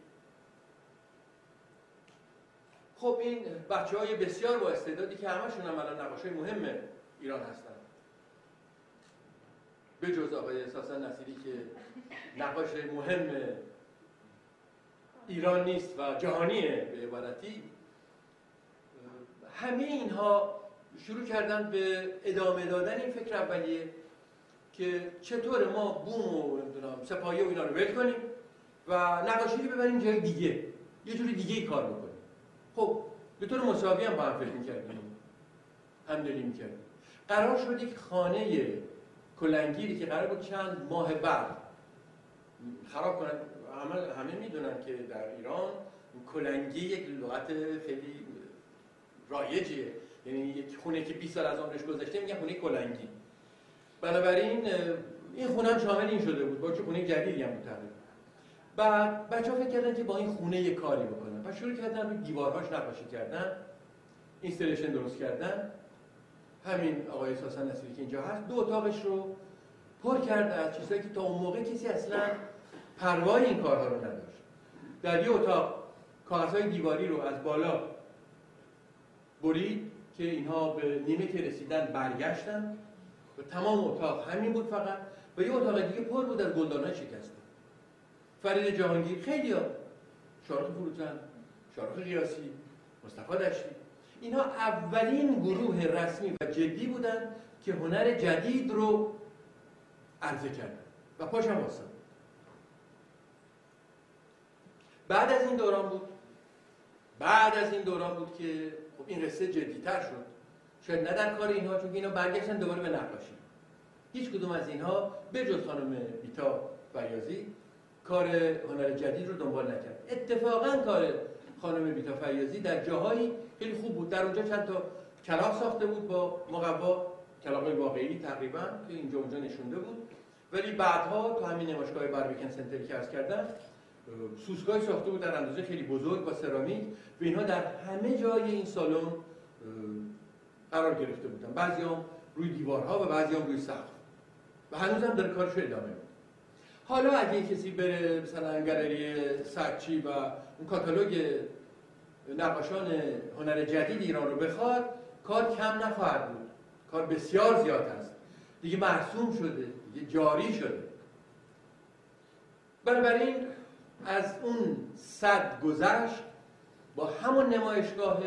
خب این بچه های بسیار با استعدادی که همشون هم الان نقاش های مهم ایران هستن. به جز آقای اساسا نصیری که نقاش مهم ایران نیست و جهانیه به عبارتی همه اینها شروع کردن به ادامه دادن این فکر اولیه که چطور ما بوم و نمی‌دونم سپاهی و اینا رو ول کنیم و نقاشی رو ببریم جای دیگه. یه جوری دیگه کار بکنیم. خب به طور مساوی هم با هم فکر می‌کردیم. همدلی می‌کردیم قرار شد یک خانه کلنگیری که قرار بود چند ماه بعد خراب کنن. همه, همه می‌دونن که در ایران کلنگی یک لغت خیلی رایجیه. یعنی یک خونه که 20 سال از عمرش گذشته میگن خونه کلنگی. بنابراین این خونه هم شامل این شده بود. با چه خونه جدیدی هم بود. بعد بچه ها فکر کردن که با این خونه یه کاری بکنن. پس شروع کردن روی دیوارهاش نقاشی کردن اینستلیشن درست کردن. همین آقای ساسن نصیری که اینجا هست دو اتاقش رو پر کرد از چیزایی که تا اون موقع کسی اصلا پروای این کارها رو نداشت. در یه اتاق کاغذهای دیواری رو از بالا برید که اینها به نیمه که رسیدن برگشتن. و تمام اتاق همین بود فقط. و یه اتاق دیگه پر بود از گلدانهای شکسته. فرید جهانگیر. خیلی ها. شارخ فروتن شارخ قیاسی مصطفی دشتی. اینها اولین گروه رسمی و جدی بودن که هنر جدید رو عرضه کردن. و پاشم واسه بعد از این دوران بود بعد از این دوران بود که خب این قصه جدیتر شد. شاید نه در کار اینها چون اینا برگشتن دوباره به نقاشی. هیچ کدوم از اینها به جز خانم بیتا فیازی کار هنر جدید رو دنبال نکرد. اتفاقا کار خانم بیتا فیازی در جاهایی خیلی خوب بود. در اونجا چند تا کلاق ساخته بود با مقوا کلاق واقعی تقریبا که اینجا اونجا نشونده بود. ولی بعدها تو همین نمایشگاه باربیکن سنتری که عرض کردم سوسگاهی ساخته بود در اندازه خیلی بزرگ با سرامیک و اینها در همه جای این سالن قرار گرفته بودن. بعضی هم روی دیوارها و بعضی هم روی سقف. و هنوز هم داره کارش ادامه میده. حالا اگه کسی بره مثلا گالری سرچی و اون کاتالوگ نقاشان هنر جدید ایران رو بخواد کار کم نخواهد بود. کار بسیار زیاد است. دیگه مرسوم شده دیگه جاری شده. بنابراین از اون صد گذشت با همون نمایشگاه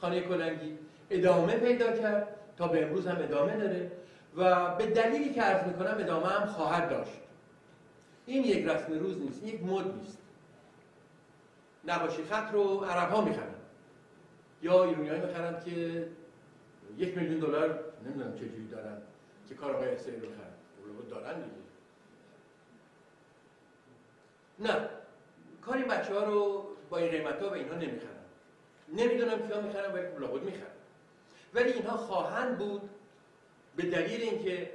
خانه کلنگی ادامه پیدا کرد تا به امروز هم ادامه داره و به دلیلی که عرض می‌کنم ادامه هم خواهد داشت. این یک رسم روز نیست یک مد نیست. نقاشی خط رو عرب ها می‌خرن. یا ایرونی های می‌خرن که یک میلیون دلار نمی‌دونم چجوری دارن که کارهای رو خرن دارن دیگه. نه. کاری بچه ها رو با این قیمت ها و اینها نمی‌خرن. نمی‌دونم کیا می‌خرن ولی لابد می‌خرن. ولی اینها خواهند بود به دلیل اینکه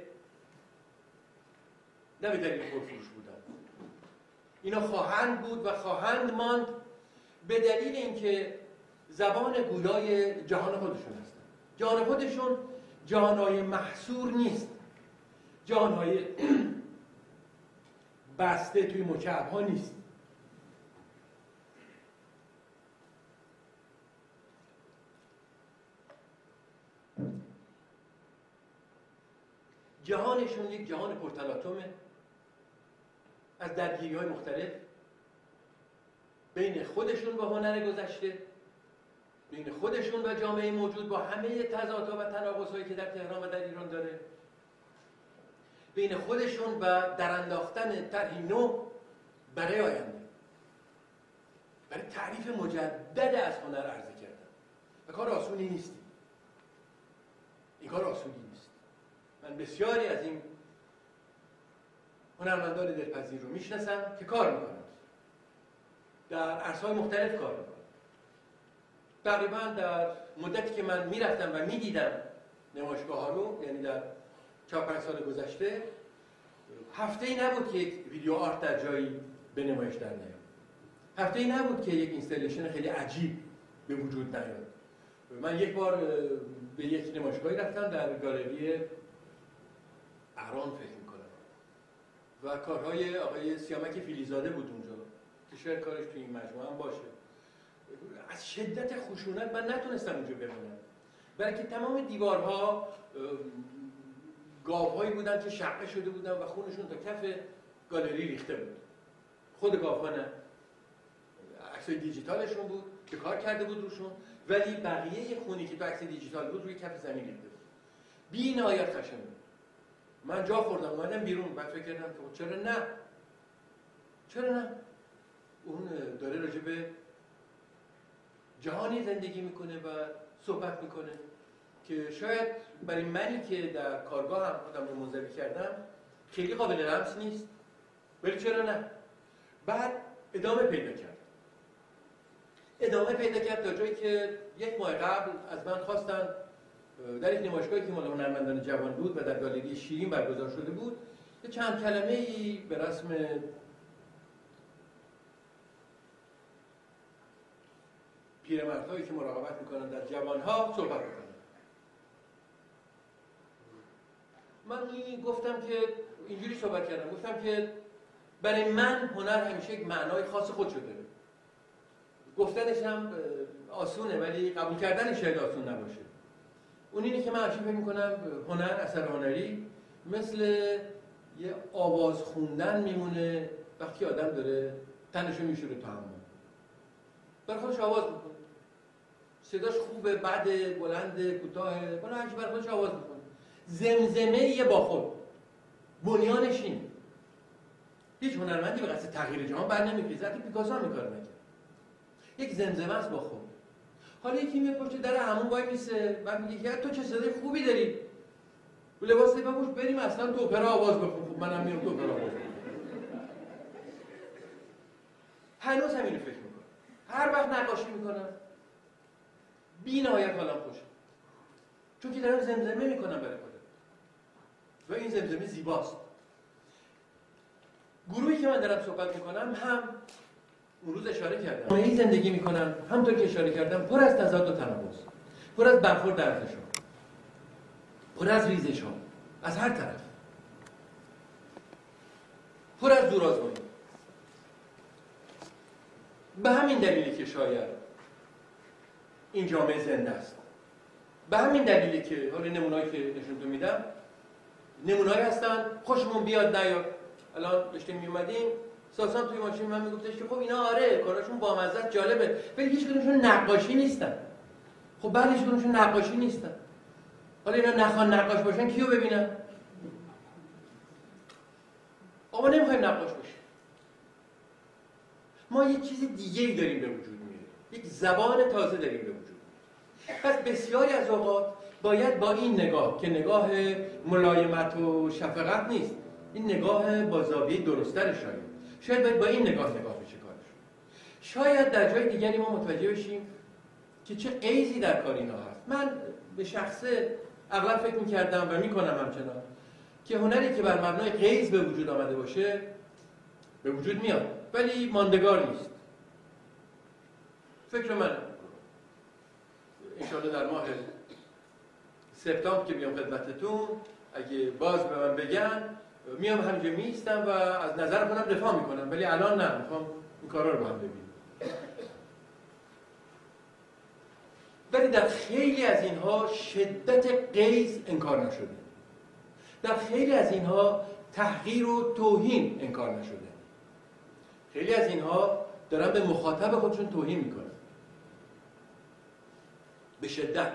نه به دلیل پرفروش اینا خواهند بود و خواهند ماند به دلیل اینکه زبان گویای جهان خودشون هستن. جهان خودشون جهانهای محصور نیست. جهانهای بسته توی مکعب ها نیست. جهانشون یک جهان پرتلاتومه. از درگیری های مختلف بین خودشون و هنر گذشته بین خودشون و جامعه موجود با همه تضادها و تناقض که در تهران و در ایران داره. بین خودشون و در انداختن طرحی نو برای آینده. برای تعریف مجدد از هنر عرضه کردن. و کار آسونی نیست. این کار آسونی نیست. من بسیاری از این هنرمندان دلپذیر رو می‌شناسم که کار می‌کنن در عرصه‌های مختلف کار می‌کنن تقریبا در مدتی که من می‌رفتم و می‌دیدم نمایشگاه ها رو یعنی در چهار پنج سال گذشته هفته ای نبود که یک ویدیو آرت در جایی به نمایش در نیاد. هفته ای نبود که یک اینستالیشن خیلی عجیب به وجود نیاد. من یک بار به یک نمایشگاهی رفتم در گالری اران فکر و کارهای آقای سیامک فیلیزاده بود اونجا که شاید کارش تو این مجموعه هم باشه. از شدت خشونت من نتونستم اونجا بمونم. برای که تمام دیوارها گاوهایی بودن که شقه شده بودن و خونشون تا کف گالری ریخته بود. خود گاوها نه. عکسای دیجیتالشون بود که کار کرده بود روشون ولی بقیه خونی که تو عکس دیجیتال بود روی کف زمین ریخته بود. بی نهایت خشن بود. من جا خوردم اومدم بیرون بعد فکر کردم که خب چرا نه؟ چرا نه؟ اون داره راجع به جهانی زندگی می‌کنه و صحبت می‌کنه که شاید برای منی که در کارگاه هم خودم رو منظوی کردم خیلی قابل لمس نیست ولی چرا نه؟ بعد ادامه پیدا کرد. ادامه پیدا کرد تا جایی که یک ماه قبل از من خواستن در یک نمایشگاهی که مال هنرمندان جوان بود و در گالری شیرین برگزار شده بود یه چند کلمه ای به رسم پیرمردهایی که مراقبت می‌کنن در جوانها صحبت می‌کنن. من این گفتم که اینجوری صحبت کردم گفتم که برای من هنر همیشه یک معنای خاص خود شده. گفتنش هم آسونه ولی قبول کردنش شاید آسون نباشه. اون اینه که من همیشه فکر می‌کنم هنر اثر هنری مثل یه آواز خوندن میمونه وقتی آدم داره تنشو میشوره تو همون برای خودش آواز می‌کنه صداش خوبه بعد بلند کوتاه بالا هرچی برای خودش آواز می‌کنه زمزمه یه با خود. بنیانش این. هیچ هنرمندی به قصد تغییر جهان بر نمیخیزه حتی پیکاسو هم یک زمزمه است با خود. حالا یکی میاد پشت در همون وای میسه بعد میگه تو چه صدای خوبی داری؟ و لباس بپوش بریم اصلا تو اپرا آواز بخون. خب منم میام تو اپرا آواز هنوز همینو فکر می‌کنم. هر وقت نقاشی می‌کنم بی نهایت حالم خوشه چون که دارم زمزمه می‌کنم برای خودم. و این زمزمه زیباست. گروهی که من دارم صحبت می‌کنم هم روز اشاره کردم. این زندگی می‌کنم. همطور که اشاره کردم پر از تضاد و تناقض. پر از برخورد ها پر از ریزش ها از هر طرف. پر از دورازمانی به همین دلیلی که شاید این جامعه زنده است. به همین دلیلی که حالا نمونایی که نشون میدم نمونایی هستن. خوشمون بیاد نیاد. الان داشتیم میومدیم ساسان توی ماشین من میگفتش که خب اینا آره کاراشون با مزد جالبه. ولی هیچ کدومشون نقاشی نیستن. خب بعد هیچ کدومشون نقاشی نیستن. حالا اینا نخوان نقاش باشن کیو ببینن؟ آقا نمی‌خوایم نقاش باشیم. ما یه چیز دیگه ای داریم به وجود میاریم. یک زبان تازه داریم به وجود پس بسیاری از اوقات باید با این نگاه که نگاه ملایمت و شفقت نیست این نگاه با زاویه شاید شاید باید با این نگاه نگاه بشه کارش. شاید در جای دیگری ما متوجه بشیم که چه عیزی در کار اینا هست. من به شخصه اغلب فکر می‌کردم و می‌کنم همچنان که هنری که بر مبنای قیز به وجود آمده باشه به وجود میاد ولی ماندگار نیست. فکر من انشاءالله در ماه سپتامبر که بیام خدمتتون اگه باز به من بگن میام همینجا میستم و از نظر خودم دفاع می‌کنم ولی الان نه می‌خوام این کارا رو با هم ببینیم ولی در خیلی از اینها شدت قیز انکار نشده. در خیلی از اینها تحقیر و توهین انکار نشده. خیلی از اینها دارن به مخاطب خودشون توهین می‌کنن. به شدت.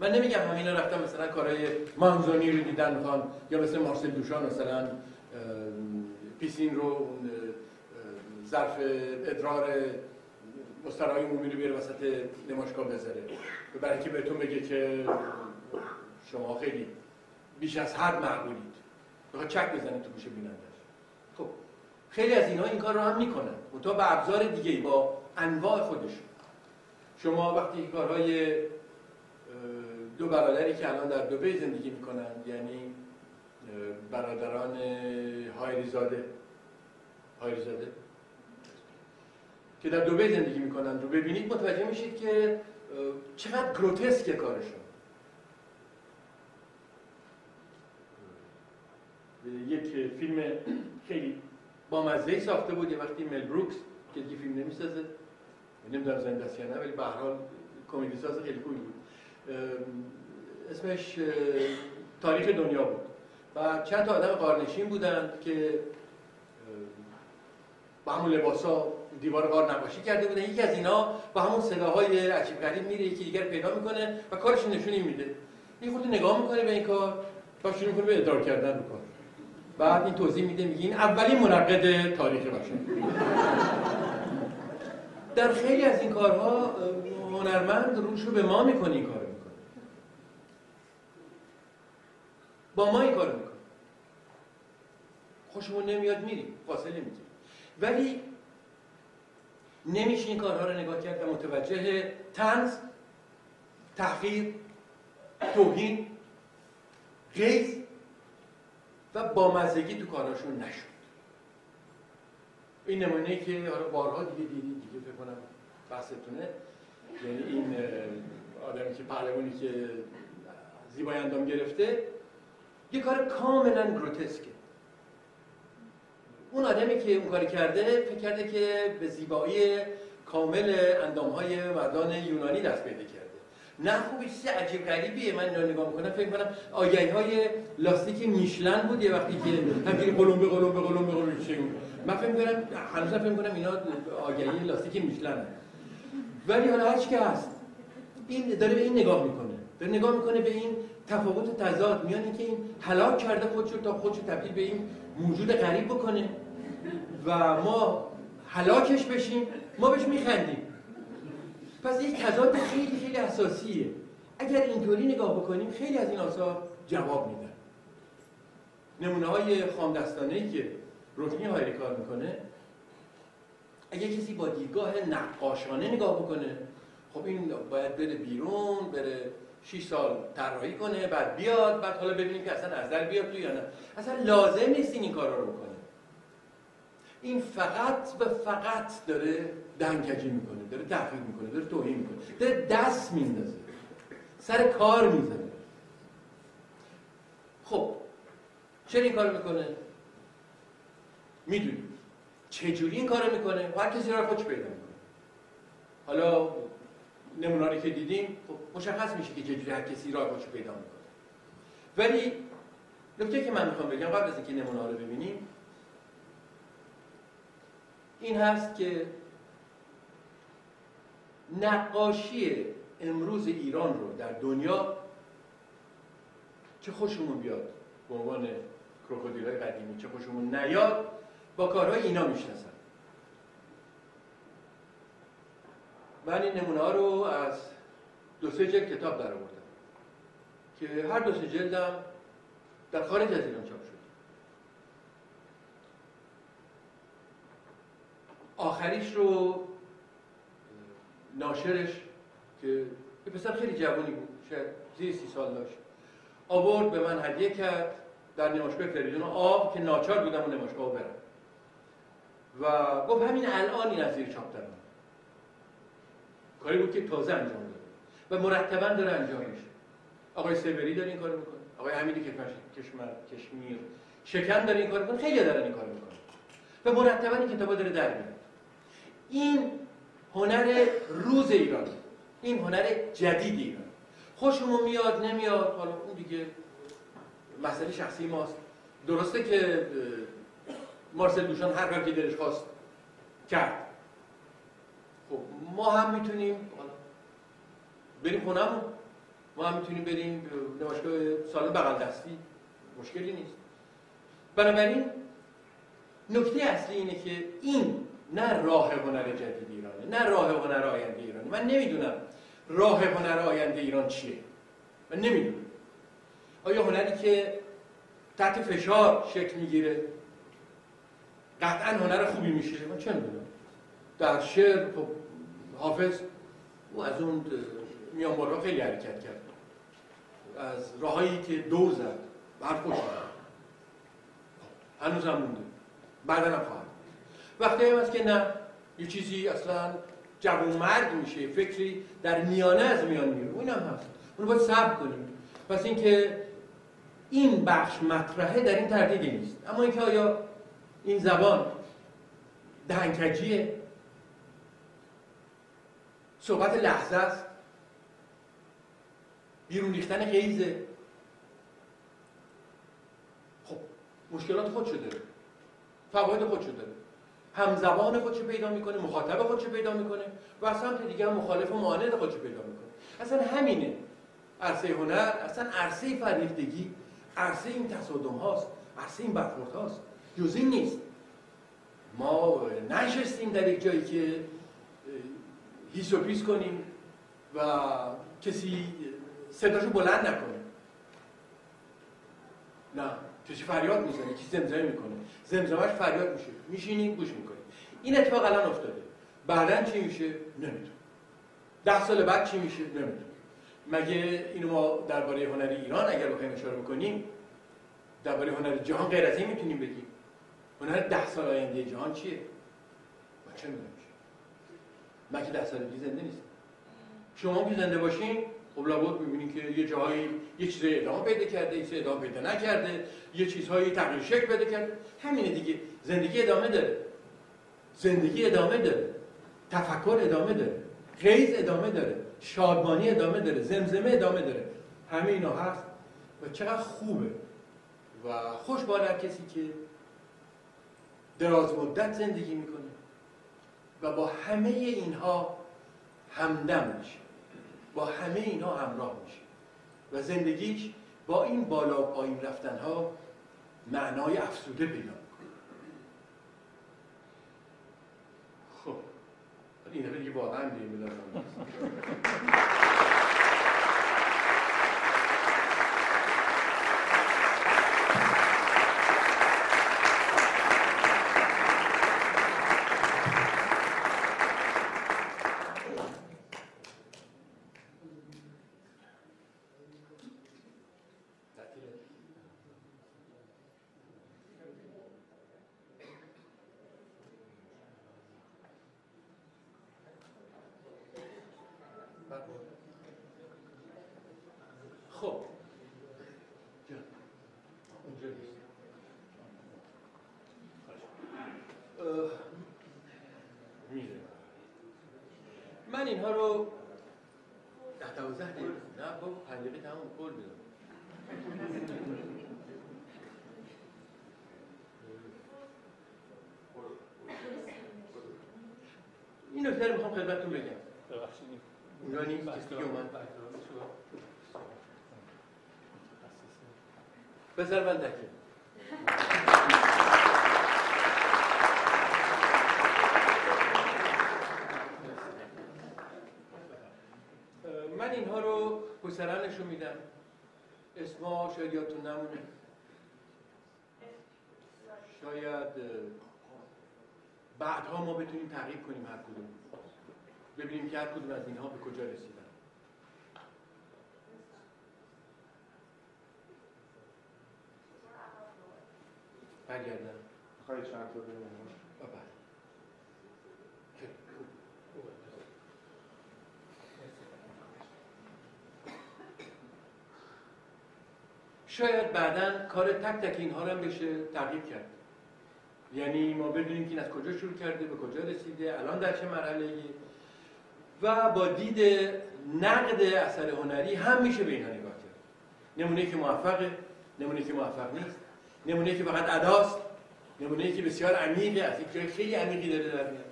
من نمیگم همینا رفتن مثلا کارهای مانزونی رو دیدن می‌خوان یا مثل مارسل دوشان مثلا پیسین رو ظرف ادرار مسترهای عمومی رو بیاره وسط نمایشگاه بذاره. برای که بهتون بگه که شما خیلی بیش از حد معقولید. بخواد چک بزنه تو گوش بینندش. خب خیلی از اینها این کار رو هم می‌کنن. منتها به ابزار دیگه با انواع خودشون. شما وقتی کارهای دو برادری که الان در دوبه زندگی می‌کنن یعنی برادران هایریزاده. هایریزاده. که در دوبه زندگی می‌کنن. رو ببینید متوجه میشید که چقدر گروتسک کارشون. یک فیلم خیلی با مزه ساخته بود. یه وقتی مل بروکس که دیگه فیلم نمی‌سازه. نمی‌دونم زنده است نه ولی به هر حال کمدی ساز خیلی خوبی بود. اسمش تاریخ دنیا بود. و چند تا آدم قارنشین بودند که با همون لباس ها دیوار غار نقاشی کرده بودن. یکی از اینا با همون صداهای عجیب غریب میره یکی دیگر پیدا می‌کنه و کارش نشونی میده. یه خود نگاه می‌کنه به این کار و شروع می‌کنه به ادرار کردن رو کار. بعد این توضیح میده میگه این اولین منقد تاریخ بشر. در خیلی از این کارها هنرمند روش رو به ما می‌کنه این کارو می‌کنه با ما این کارو می‌کنه. خوشمون نمیاد میریم. فاصله می‌گیریم ولی نمیشه این کارها رو نگاه کرد و متوجه تنز تحقیر توهین غیظ و بامزگی تو کاراشون نشد. این نمونه که حالا بارها دیگه دیدید دیگه فکر کنم بحثتونه. یعنی این آدمی که پهلوانی که زیبای اندام گرفته یه کار کاملا گروتسکه. اون آدمی که اون کاری کرده فکر کرده که به زیبایی کامل اندام های مردان یونانی دست پیدا کرده. نه خوبی چیز عجیب غریبیه. من اینو نگاه می‌کنم فکر کنم آگهی های لاستیک میشلن بود یه وقتی که همینجوری قلم به قلم به قلم من فکر کنم هنوز فکر کنم اینا آگهی لاستیک میشلن ولی حالا هر که هست این داره به این نگاه می‌کنه. داره نگاه می‌کنه به این تفاوت تضاد میان اینکه این هلاک کرده خودشو تا خودشو تبدیل به این موجود غریب بکنه و ما هلاکش بشیم ما بهش میخندیم. پس یک تضاد خیلی خیلی اساسیه. اگر اینطوری نگاه بکنیم خیلی از این آثار جواب میدن. نمونه های خامدستانه ای که روتینی هایری کار می‌کنه اگر کسی با دیدگاه نقاشانه نگاه بکنه خب این باید بره بیرون بره 6 سال طراحی کنه بعد بیاد بعد حالا ببینیم که اصلا از در بیاد تو یا نه. اصلا لازم نیست این کارا رو بکنه. این فقط و فقط داره دنکجی می‌کنه داره تحقیق می‌کنه داره توهین می‌کنه داره دست میندازه سر کار می‌زنه. خب چرا این کار می‌کنه؟ می‌دونی. چجوری این کارو می‌کنه؟ هر کسی را خودش پیدا می‌کنه. حالا نموناری که دیدیم خب مشخص میشه که چجوری هر کسی را خودش پیدا می‌کنه. ولی نکته که من می‌خوام بگم قبل از اینکه نمونه رو ببینیم این هست که نقاشی امروز ایران رو در دنیا چه خوشمون بیاد؟ به عنوان کروکودیل های قدیمی چه خوشمون نیاد؟ با کارهای اینا می‌شناسن. من این نمونه ها رو از دو سه جلد کتاب در آوردم که هر دو سه جلدم در خارج از ایران چاپ شد. آخریش رو ناشرش که یه پسر خیلی جوانی بود شاید زیر سی سال داشت آورد به من هدیه کرد در نمایشگاه فریدون آب که ناچار بودم اون نمایشگاه برم. و گفت همین الان این از زیر چاپ دارم. کاری بود که تازه انجام داده. و مرتبا داره انجام میشه. آقای سیبری داره این کارو می‌کنه. آقای حمیدی کشمر کشمیر. شکن داره این کارو می‌کنه. خیلی دارن این کارو می‌کنه و مرتبا این کتابا داره در میاد. این هنر روز ایران. این هنر جدید ایران. خوشمون میاد نمیاد. حالا اون دیگه مسئله شخصی ماست. درسته که مارسل دوشان هر کاری که دلش خواست کرد. ما هم می‌تونیم بریم خونمون ما هم می‌تونیم بریم نمایشگاه سال بغل دستی. مشکلی نیست. بنابراین نکته اصلی اینه که این نه راه هنر جدید ایرانه نه راه هنر آینده ایرانه. من نمی‌دونم راه هنر آینده ایران چیه. من نمی‌دونم. آیا هنری که تحت فشار شکل می‌گیره قطعا هنر خوبی میشه؟ من چه می‌دونم. در شعر خب حافظ او از اون میان بالا خیلی حرکت کرد. از راهایی که دور زد حرف خوش هنوز هم مونده. بعدا هم وقتی هم که نه یه چیزی اصلا جوان مرگ میشه فکری در میانه از میان میره. اون هم هست. اون باید صبر کنیم. پس اینکه این بخش مطرحه در این تردیدی نیست. اما اینکه آیا این زبان دهنکجیه؟ صحبت لحظه است. بیرون ریختن قیزه خب مشکلات خودشو داره فواید خودشو داره همزبان خودشو پیدا می‌کنه؟ مخاطب خودشو پیدا می‌کنه؟ و سمت دیگه هم مخالف و معاند خودشو پیدا می‌کنه؟ اصلا همینه. عرصه هنر اصلا عرصه فریختگی عرصه این تصادم هاست عرصه این برخورد هاست. جز این نیست. ما نشستیم در یک جایی که هیس و پیس کنیم و کسی صداشو بلند نکنه. نه کسی فریاد می‌زنه کسی زمزمه می‌کنه. زمزمهش فریاد میشه. میشینیم گوش می‌کنیم. این اتفاق الان افتاده. بعدا چی میشه؟ نمی‌دونم. ده سال بعد چی میشه؟ نمی‌دونم. مگه اینو ما درباره هنر ایران اگر بخوایم اشاره بکنیم درباره هنر جهان غیر از این می‌تونیم بگیم. هنر ده سال آینده جهان چیه؟ ما چه می‌دونم من که ده سال دیگه زنده نیستم. شما که زنده باشین خب لابد می‌بینین که یه جایی یه چیزای ادامه پیدا کرده یه چیز ادامه پیدا نکرده یه چیزهایی تغییر شکل پیدا کرده. همینه دیگه زندگی ادامه داره. زندگی ادامه داره. تفکر ادامه داره. قیز ادامه داره. شادمانی ادامه داره. زمزمه ادامه داره. همه اینا هست و چقدر خوبه. و خوش کسی که دراز مدت زندگی می‌کنه. و با همه اینها همدم میشه. با همه اینها همراه میشه. و زندگیش با این بالا و پایین رفتن ها معنای افسوده پیدا می‌کنه. خب این دفعه دیگه واقعا بیریم این نکته رو می‌خوام خدمتتون بگم. اونجا نیست کسی که اومد. بذار من دکه من اینها رو نشون میدم. اسما شاید یادتون نمونه. شاید بعدها ما بتونیم تعقیب کنیم هر کدوم. ببینیم که هر کدوم از اینها به کجا رسیدن. برگردن خواهی چند تا ببینیم شاید بعدا کار تک تک اینها رو هم بشه تعقیب کرد. یعنی ما بدونیم که این از کجا شروع کرده به کجا رسیده الان در چه مرحله و با دید نقد اثر هنری هم میشه به اینها نگاه کرد. نمونه که موفقه نمونه که موفق نیست نمونه که فقط اداست نمونه که بسیار عمیقه از یک خیلی عمیقی داره در میاد.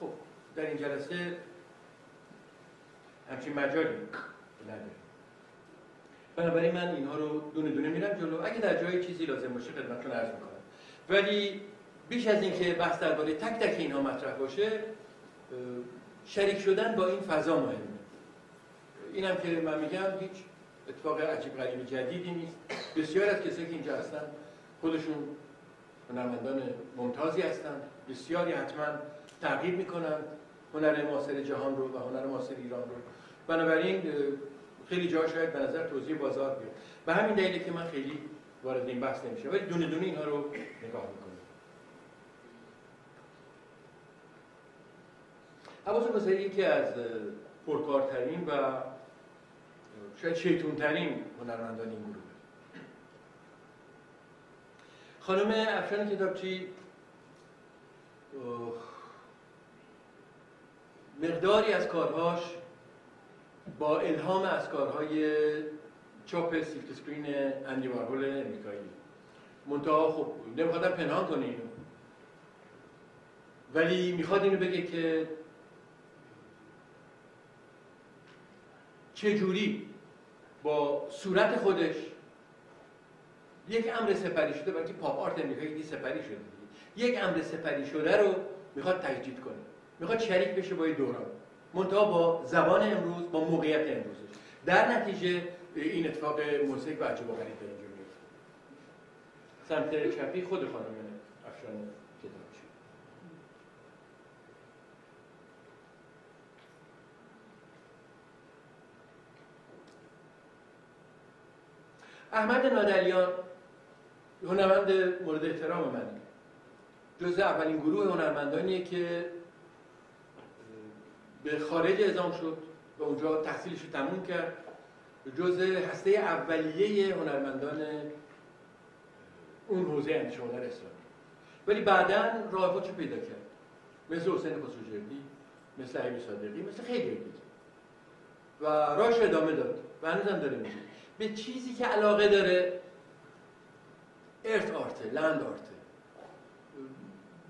خب در این جلسه همچین مجالی نداریم. بنابراین من اینها رو دونه دونه میرم جلو. اگه در جای چیزی لازم باشه خدمتتون عرض می‌کنم. ولی بیش از اینکه بحث درباره تک تک اینها مطرح باشه شریک شدن با این فضا مهمه. اینم که من میگم هیچ اتفاق عجیب غریب جدیدی نیست. بسیار از کسایی که اینجا هستن خودشون هنرمندان ممتازی هستند بسیاری حتما تغییر می‌کنن. هنر معاصر جهان رو و هنر معاصر ایران رو. بنابراین خیلی جا شاید به نظر توضیح بازار بیاد. به همین دلیله که من خیلی وارد این بحث نمیشه ولی دونه دونه اینها رو نگاه می‌کنم. حواس بسیاری یکی از پرکارترین و شاید شیطونترین هنرمندان این گروه. خانم افشان کتابچی مقداری از کارهاش با الهام از کارهای چاپ سیلک سکرین اندی وارهول امریکایی. منتها خب نمیخوادم پنهان کنه اینو ولی می‌خواد اینو بگه که چجوری با صورت خودش یک امر سپری شده بلکه پاپ آرت امریکایی سپری شده. یک امر سپری شده رو می‌خواد تجدید کنه. می‌خواد شریک بشه با دوران. منتها با زبان امروز با موقعیت امروزش در نتیجه این اتفاق موسیقی و عجب و غریب اینجا سمت چپی خود خانم افشان کتابچی احمد نادلیان هنرمند مورد احترام من جز اولین گروه هنرمندانیه که به خارج اعزام شد و اونجا تحصیلش رو تموم کرد. جز هسته اولیه هنرمندان اون حوزه اندیشه هنر اسلامی. ولی بعدا راه خودشو پیدا کرد. مثل حسین خسروجردی مثل عیبی صادقی مثل خیلی دیگه. و راش ادامه داد و هنوزم داره میشه به چیزی که علاقه داره ارت آرته لند آرته.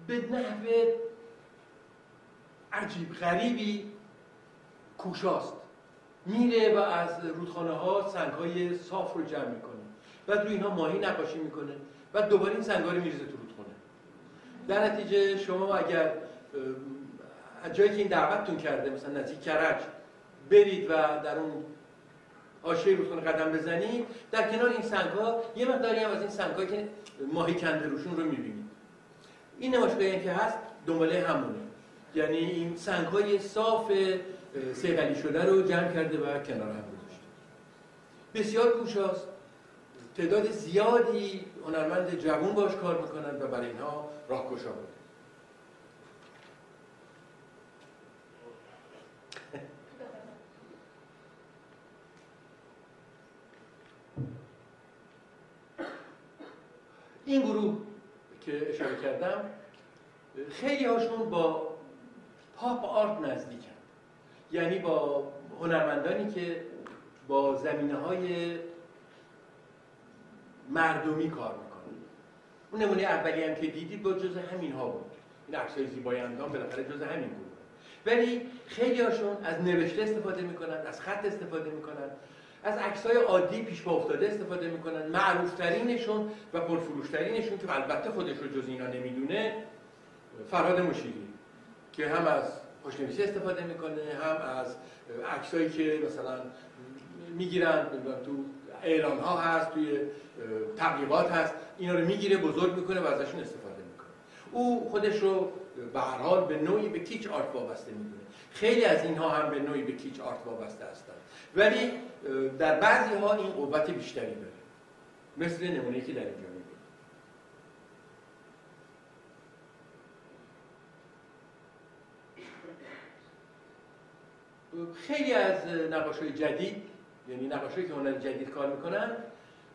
به نحوه عجیب غریبی کوشاست. میره و از رودخانه ها سنگ های صاف رو جمع می‌کنه. بعد روی اینها ماهی نقاشی می‌کنه و دوباره این سنگ رو میریزه تو رودخانه. در نتیجه شما اگر از جایی که این دعوتتون کرده مثلا نزدیک کرج برید و در اون حاشیه رودخانه قدم بزنید در کنار این سنگ ها یه مقداری هم از این سنگ که ماهی کنده روشون رو می‌بینید. این نمایشگاهی که هست دنباله همونه. یعنی این سنگ های صاف سیغلی شده رو جمع کرده و کنار هم گذاشته. بسیار کوشاست تعداد زیادی هنرمند جوون باش کار می‌کنند و برای اینها راهگشا بوده این گروه که اشاره کردم خیلی هاشون با پاپ آرت نزدیکن یعنی با هنرمندانی که با زمینه های مردمی کار می‌کنن اون نمونه اولی هم که دیدید با جز همین ها بود. این عکسای زیبای اندام بالاخره جز همین بود. ولی خیلی هاشون از نوشته استفاده می‌کنن از خط استفاده می‌کنن از عکسای عادی پیش با افتاده استفاده می‌کنن. معروفترینشون و پرفروشترینشون که البته خودش رو جز اینا نمی‌دونه فرهاد مشیری. که هم از خوشنویسی استفاده می‌کنه هم از عکسایی که مثلا می‌گیرن تو اعلان ها هست توی تبلیغات هست اینا رو می‌گیره بزرگ می‌کنه و ازشون استفاده می‌کنه. او خودش رو به هر حال به نوعی به کیچ آرت وابسته می‌دونه. خیلی از اینها هم به نوعی به کیچ آرت وابسته هستن. ولی در بعضی ها این قوت بیشتری داره. مثل نمونه که در اینجا خیلی از نقاشای جدید یعنی نقاشایی که هنر جدید کار می‌کنن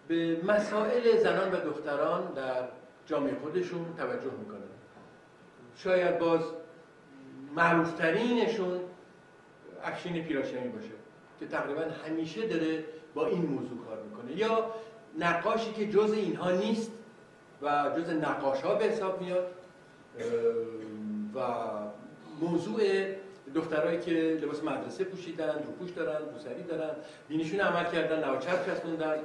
به مسائل زنان و دختران در جامعه خودشون توجه می‌کنن. شاید باز معروفترینشون افشین پیراشمی باشه که تقریبا همیشه داره با این موضوع کار می‌کنه. یا نقاشی که جز اینها نیست و جز نقاش ها به حساب میاد و موضوع دخترایی که لباس مدرسه پوشیدن روپوش دارن روسری دارن. دینشون عمل کردن نواچرب چسبوندن.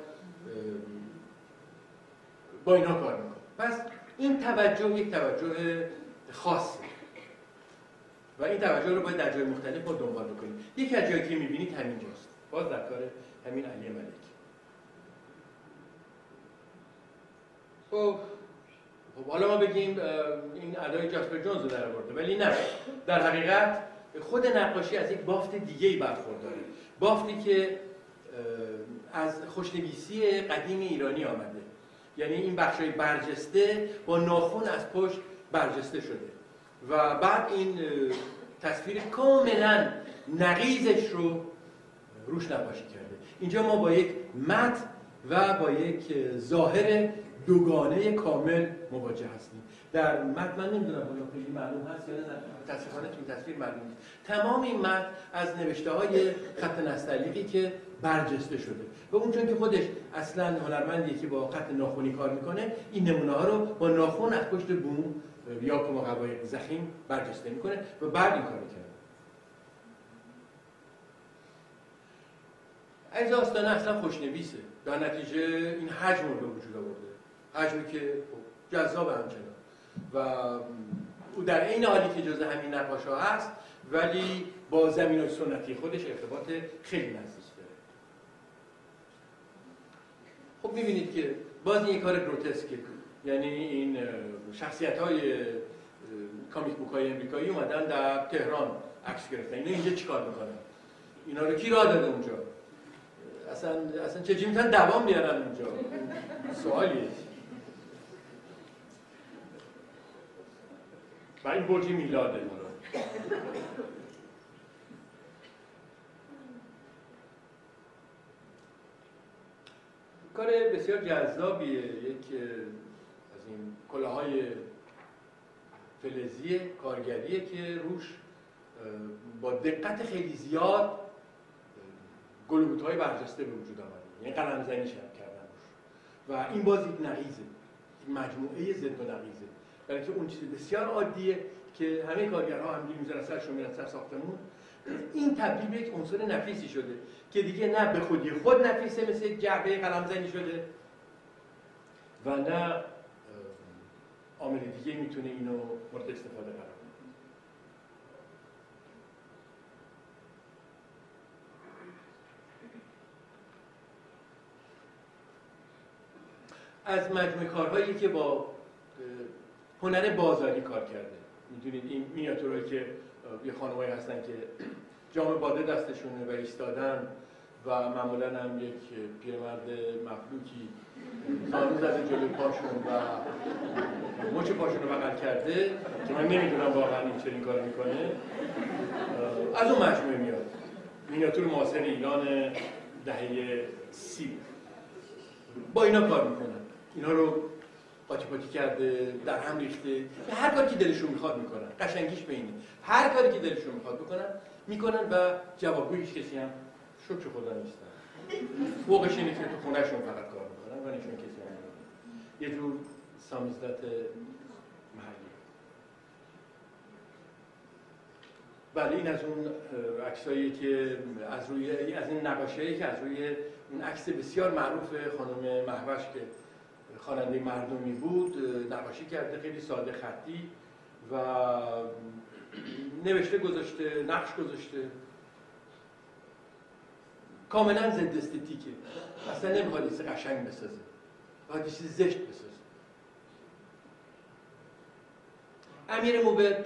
با اینا کار پس این توجه یک توجه خاصه. و این توجه رو باید در جای مختلف با دنبال بکنیم. یکی از جایی که می‌بینید همینجاست باز در کار همین علی ملک. خب خب حالا ما بگیم این ادای جاسپر جونز رو در آورده ولی نه. در حقیقت خود نقاشی از یک بافت دیگه برخورداره. بافتی که از خوشنویسی قدیم ایرانی آمده. یعنی این بخشای برجسته با ناخون از پشت برجسته شده. و بعد این تصویر کاملا نقیزش رو روش نقاشی کرده. اینجا ما با یک مت و با یک ظاهر دوگانه کامل مواجه هستیم. در متن من نمی‌دونم بالا خیلی معلوم هست یا نه متاسفانه تو تصویر معلوم نیست. تمام این متن از نوشته های خط نستعلیقی که برجسته شده و اون چون که خودش اصلا هنرمندیه که با خط ناخونی کار می‌کنه این نمونه ها رو با ناخون از پشت بوم یا کما قوای زخیم برجسته می‌کنه و بعد این کار کرده از آستانه اصلا خوشنویسه. در نتیجه این حجم رو به وجود آورده. حجمی که خب جذاب همچنان و او در این حالی که جز همین نقاش ها هست ولی با زمین سنتی خودش ارتباط خیلی نزدیک داره. خب می‌بینید که باز این کار گروتسکه یعنی این شخصیت های کامیک بوک های امریکایی اومدن در تهران عکس گرفتن. اینا اینجا چیکار می‌کنن؟ اینا رو کی راه داده اونجا؟ اصلا اصلا چه می‌تونن دوام بیارن اونجا؟ سوالیه. و این برج میلاده کار بسیار جذابیه. یک از این کلاهای فلزی کارگریه که روش با دقت خیلی زیاد گلوبوت های برجسته به وجود آمده. یعنی قلم زنی کردن روش. و این باز یک نقیزه. مجموعه زد و نقیزه. برای که اون چیز بسیار عادیه که همه کارگرها هم می‌ذارن سرشون میرن سر ساختمون. این تبدیل به یک عنصر نفیسی شده که دیگه نه به خودی خود نفیسه مثل یک جعبه قلمزنی شده و نه عامل دیگه می‌تونه اینو مورد استفاده قرار از مجموع کارهایی که با هنر بازاری کار کرده. می‌دونید این مینیاتورهایی که یه خانمایی هستن که جام باده دستشونه و ایستادن و معمولا هم یک پیرمرد مفلوکی زانو زده جلوی پاشون و مچ پاشون رو بغل کرده که من نمی‌دونم واقعا این چنین کار می‌کنه. از اون مجموعه میاد. مینیاتور معاصر ایران دهه سی. با اینا کار می‌کنن. اینا رو قاطی پاتی کرده در هم ریخته. هر کاری که دلشون می‌خواد می‌کنن. قشنگیش به هر کاری که دلشون می‌خواد بکنن می‌کنن و جوابگوی هیچ کسی هم شکر خدا نیستن فوقش اینه که تو خونهشون فقط کار می‌کنن و نشون کسی هم یه جور سامیزدت محلی. بله این از اون عکسایی که از روی از این نقاشی که از روی اون عکس بسیار معروف خانم محوش که خواننده مردمی بود نقاشی کرده خیلی ساده خطی و نوشته گذاشته نقش گذاشته. کاملا ضد استتیکه. اصلا نمی‌خواد چیز قشنگ بسازه. باید چیز زشت بسازه. امیر موبد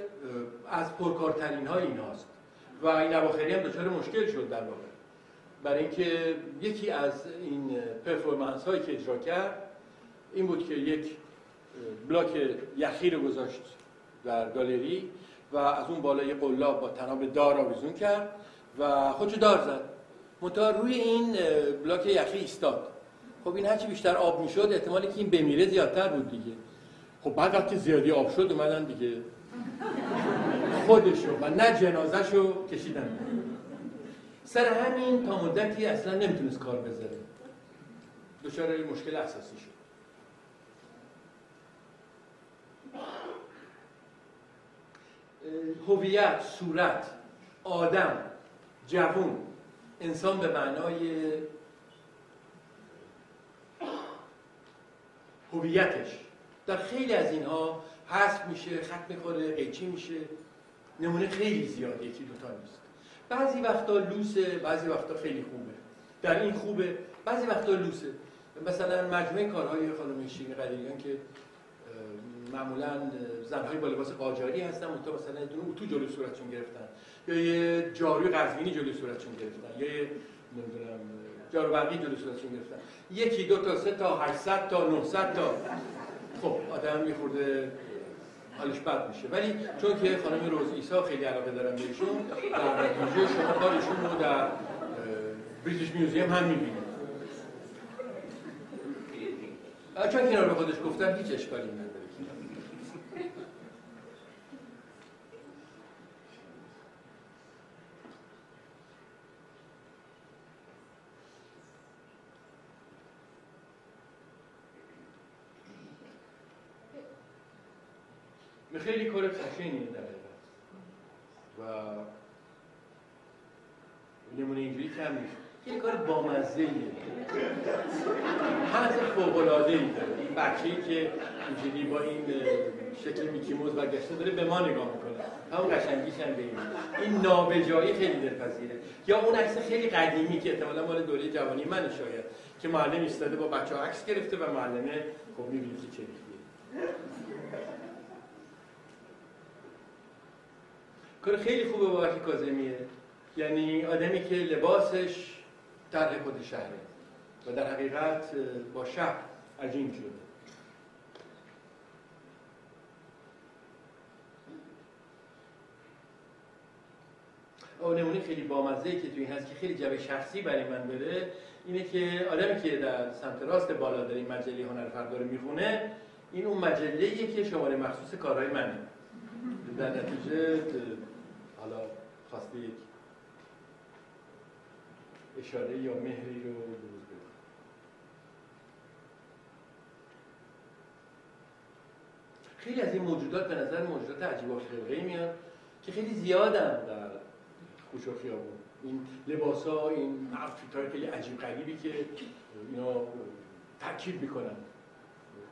از پرکارترین های این هاست. و این اواخری هم دچار مشکل شد در واقع. برای اینکه یکی از این performance هایی که اجرا کرد این بود که یک block یخی رو گذاشت در گالری و از اون بالا یه قلاب با تناب دار آویزون کرد و خودشو دار زد. منتها روی این block یخی ایستاد. خب این هرچی بیشتر آب می‌شد احتمالی که این بمیره زیادتر بود دیگه. خب بعد وقتی زیادی آب شد اومدن دیگه خودشو و نه جنازهشو کشیدن. سر همین تا مدتی اصلا نمی‌تونست کار بذاره. دچار مشکل اساسی شد. هویت صورت آدم جوون انسان به معنای هویتش. در خیلی از اینها حذف میشه خط می‌خوره قیچی میشه. نمونه خیلی زیاده یکی دوتا نیست. بعضی وقتا لوسه بعضی وقتا خیلی خوبه. در این خوبه بعضی وقتا لوسه. مثلا مجموعه کارهای خانم شیرین قدیریان که معمولا زنهای با لباس قاجاری هستن اونتا مثلا دونه اتو جلو صورتشون گرفتن. یا یه جاروی قزوینی جلو صورتشون گرفتن. یا یه نمی‌دونم جارو برقی جلو صورتشون گرفتن. یکی دو تا سه تا 800 تا 900 تا. خب آدم میخورده حالش بد میشه. ولی چون که خانم روز ایسا خیلی علاقه دارم بهشون در نتیجه شما کارشون رو در بریتیش میوزیم هم می‌بینید چون که رو به خودش گفتم هیچ اشکالی نداره. خیلی کار قشنگیه در و نمونه اینجوری کم نیست یه کار بامزه حض فوقلاده ای داره این بچه که اینجوری با این شکل میکی موز برگشته داره به ما نگاه می‌کنه. همون قشنگیش هم به این این نابجایی خیلی دلپذیره. یا اون عکس خیلی قدیمی که احتمالا مال دوره جوانی من شاید که معلم ایستاده با بچه ها عکس گرفته و معلمه خب می‌بینی که چه کار خیلی خوبه با وقتی کازمیه یعنی آدمی که لباسش طرح خود شهره و در حقیقت با شهر عجین شده او نمونه خیلی بامزه که توی این هست که خیلی جبه شخصی برای من بره اینه که آدمی که در سمت راست بالا در این مجله هنر فردا رو می‌خونه این اون مجله که شماره مخصوص کارهای منه. در نتیجه خواسته یک اشاره یا مهری رو بروز بده خیلی از این موجودات به نظر موجودات عجیب و خلقه میان که خیلی زیادن در خوش و خیابون. این لباس ها این های خیلی عجیب غریبی که اینا ترکیب می‌کنن.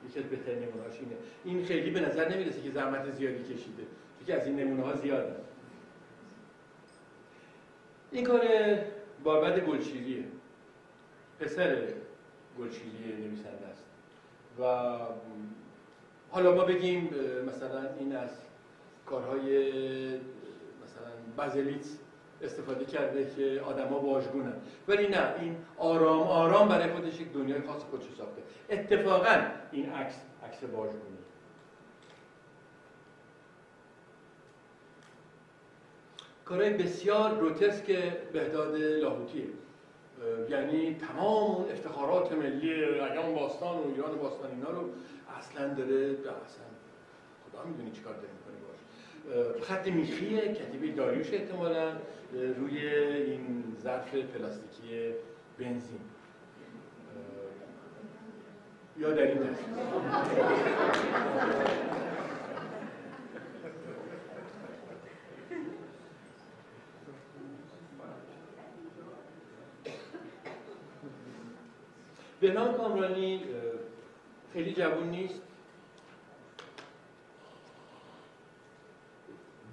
یکی از بهترین نمونه این خیلی به نظر نمی‌رسه که زحمت زیادی کشیده. یکی از این نمونه ها زیاده این کار باربد گلچیریه پسر گلچیری نویسنده است. و حالا ما بگیم مثلا این از کارهای مثلا بازلیت استفاده کرده که آدما واژگونن. ولی نه این آرام آرام برای خودش یک دنیای خاص خودش ساخته. اتفاقا این عکس عکس واژگونه. کارهای بسیار گروتسک بهداد لاهوتیه. یعنی تمام اون افتخارات ملی ایام باستان و ایران باستان اینا رو اصلا داره اصلا خدا می‌دونی چیکار داره می‌کنه باش. خط میخی کتیبه داریوش احتمالا روی این ظرف پلاستیکی بنزین. یا در این بهنام کامرانی خیلی جوون نیست.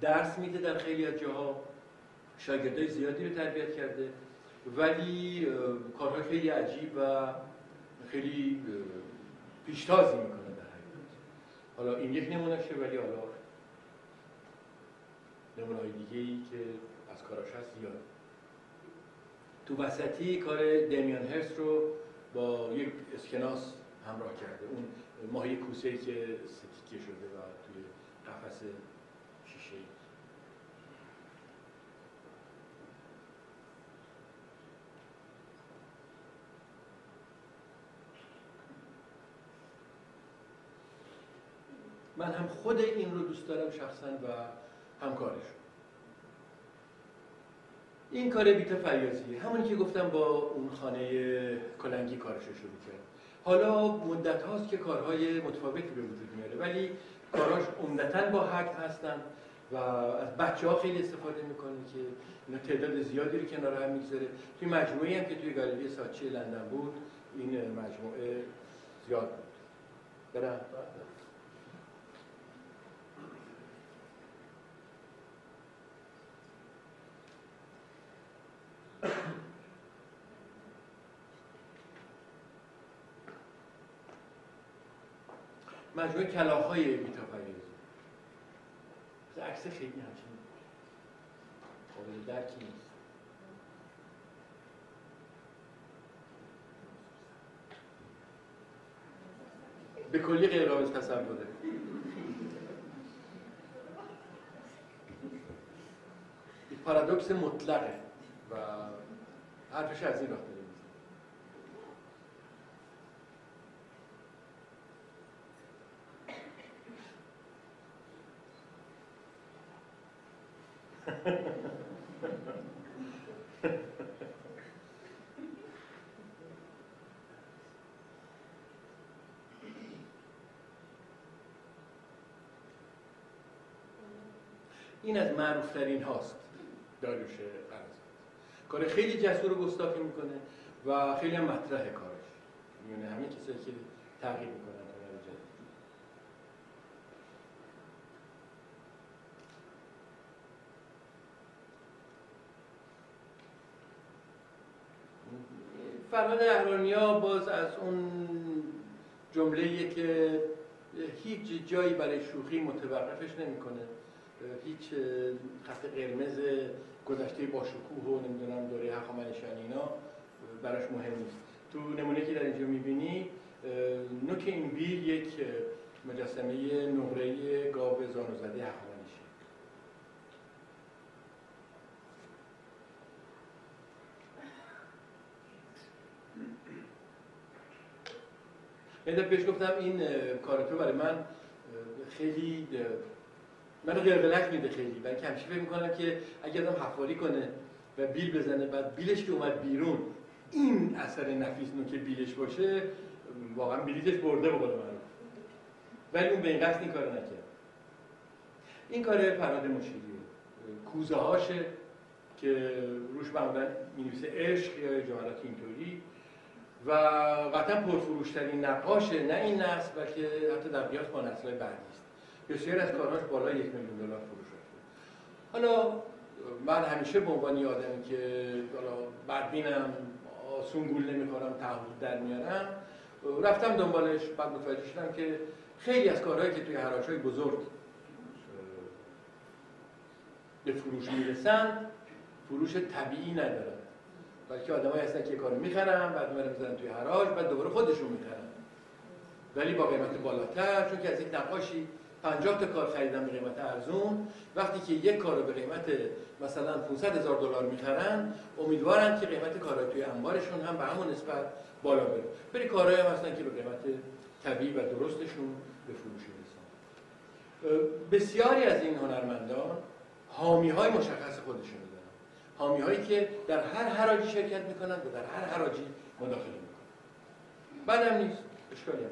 درس میده در خیلی از جاها. شاگردای زیادی رو تربیت کرده. ولی کارهای خیلی عجیب و خیلی پیشتازی می‌کنه در حقیقت حالا این یک نمونهشه ولی حالا نمونه های دیگه ای که از کاراش هست زیاد. تو وسطی کار دمیان هرس رو با یک اسکناس همراه کرده. اون ماهی کوسه که ستیکه شده و توی قفس شیشه من هم خود این رو دوست دارم شخصا و همکارش این کار بیت فریازیه همونی که گفتم با اون خانه کلنگی کارش رو شروع کرد. حالا مدت هاست که کارهای متفاوتی به وجود میاره ولی کاراش عمدتا با حق هستن و از بچه ها خیلی استفاده می‌کنه که اینا تعداد زیادی رو کنار هم می‌گذاره. توی مجموعه هم که توی گالری ساچی لندن بود این مجموعه زیاد بود. برم. مجموعه کلاهای میتافریزی عکس خیلی همچین قابل درکی نیست. به کلی غیر قابل تصوره. پارادوکس مطلقه و حرفش از این راه این از معروف ترین هاست. داریوش قرض کار خیلی جسور و گستاخی می‌کنه و خیلی هم مطرح کارش. میونه همه کسایی که تغییر می‌کنن فرمان اهرانیا باز از اون جمله که هیچ جایی برای شوخی متوقفش نمی‌کنه. هیچ خط قرمز گذشته با شکوه و نمی‌دونم دوره هخامنشیان اینا براش مهم نیست. تو نمونه که در اینجا می‌بینی نوک این بیل یک مجسمه نقره گاو زانو زده هخامنشی. یه بهش گفتم این کارتو برای من خیلی منو قلقلک میده خیلی. و کمشی فکر می‌کنم که اگه آدم حفاری کنه و بیل بزنه بعد بیلش که اومد بیرون این اثر نفیس نو که بیلش باشه واقعا بیلیتش برده بقول من. ولی اون به این قصد این کار نکرد. این کار پراد مشیریه کوزه هاشه که روش معمولا می‌نویسه عشق یا جملات اینطوری. و قطعا پرفروشترین نقاشه نه این نسل بلکه حتی در قیاس با نسل بعدی است. بسیاری از کارهاش بالای یک میلیون دلار فروش رفته حالا من همیشه به عنوان آدمی که حالا بدبینم آسون گول نمی‌خورم تعهد در میارم رفتم دنبالش بعد متوجه شدم که خیلی از کارهایی که توی های بزرگ به فروش می‌رسن فروش طبیعی ندارن. بلکه آدمایی هستن که کارو می‌خرن بعد میرن می‌ذارن توی حراج بعد دوباره خودشون می‌خرن. ولی با قیمت بالاتر چون که از یک نقاشی 50 تا کار خریدن به قیمت ارزون. وقتی که یک کار رو به قیمت مثلا 500 هزار دلار می‌خرن امیدوارن که قیمت کارهای توی انبارشون هم به همون نسبت بالا بره. بری کارهای هم که به قیمت طبیعی و درستشون به فروش می‌رسن بسیاری از این هنرمندان حامی های مشخص خودشون دارن. حامی هایی که در هر حراجی شرکت می‌کنن و در هر حراجی مداخله می‌کنن. بعدم نیست. اشکالی هم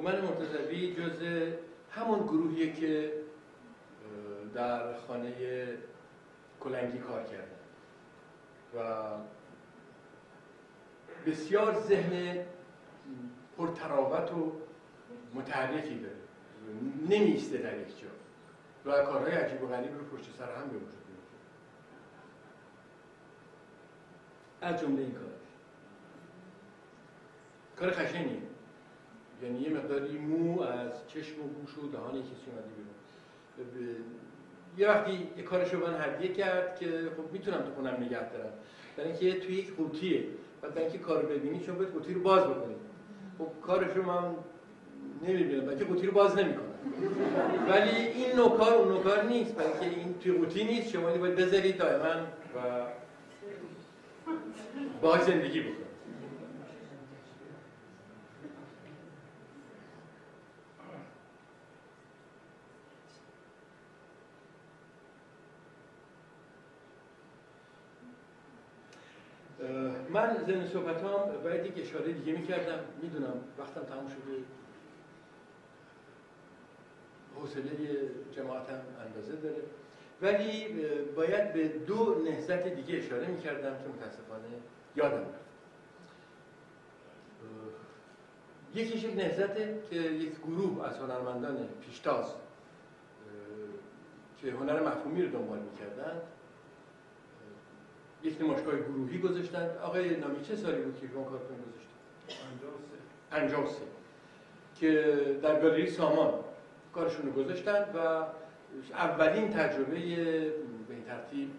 هومن مرتضوی جز همون گروهیه که در خانه کلنگی کار کرده. و بسیار ذهن پرتراوت و متحرکی داره. نمیسته در یک جا. و کارهای عجیب و غریب رو پشت سر هم به وجود از جمله این کار. کار خشنیه یعنی یه مقداری مو از چشم و گوش و دهان کسی اومده بیرون. یه وقتی یه کارشو من هدیه کرد که خب می‌تونم تو خونم نگه دارم. برای اینکه توی یک قوطیه. بعد اینکه کارو ببینی چون باید قوطی رو باز بکنی. خب کارشو من نمی‌بینم. بلکه قوطی رو باز نمی‌کنم. ولی این نوکار اون نوکار نیست. برای اینکه این توی قوطی نیست. شما باید بذارید دائما و باهاش زندگی بکنید. من زن صحبت هم باید یک اشاره دیگه می‌کردم. می‌دونم وقتم تموم شده. حوصله جماعتم اندازه داره. ولی باید به دو نهزت دیگه اشاره می‌کردم که متاسفانه یادم رفت. یکیش یک نهزته که یک گروه از هنرمندان پیشتاز که هنر مفهومی رو دنبال می‌کردن. یک نمایشگاه گروهی گذاشتن آقای نامی چه سالی بود که اون کارتون گذاشتن؟ سه. که در گالری سامان کارشون رو گذاشتن و اولین تجربه به این ترتیب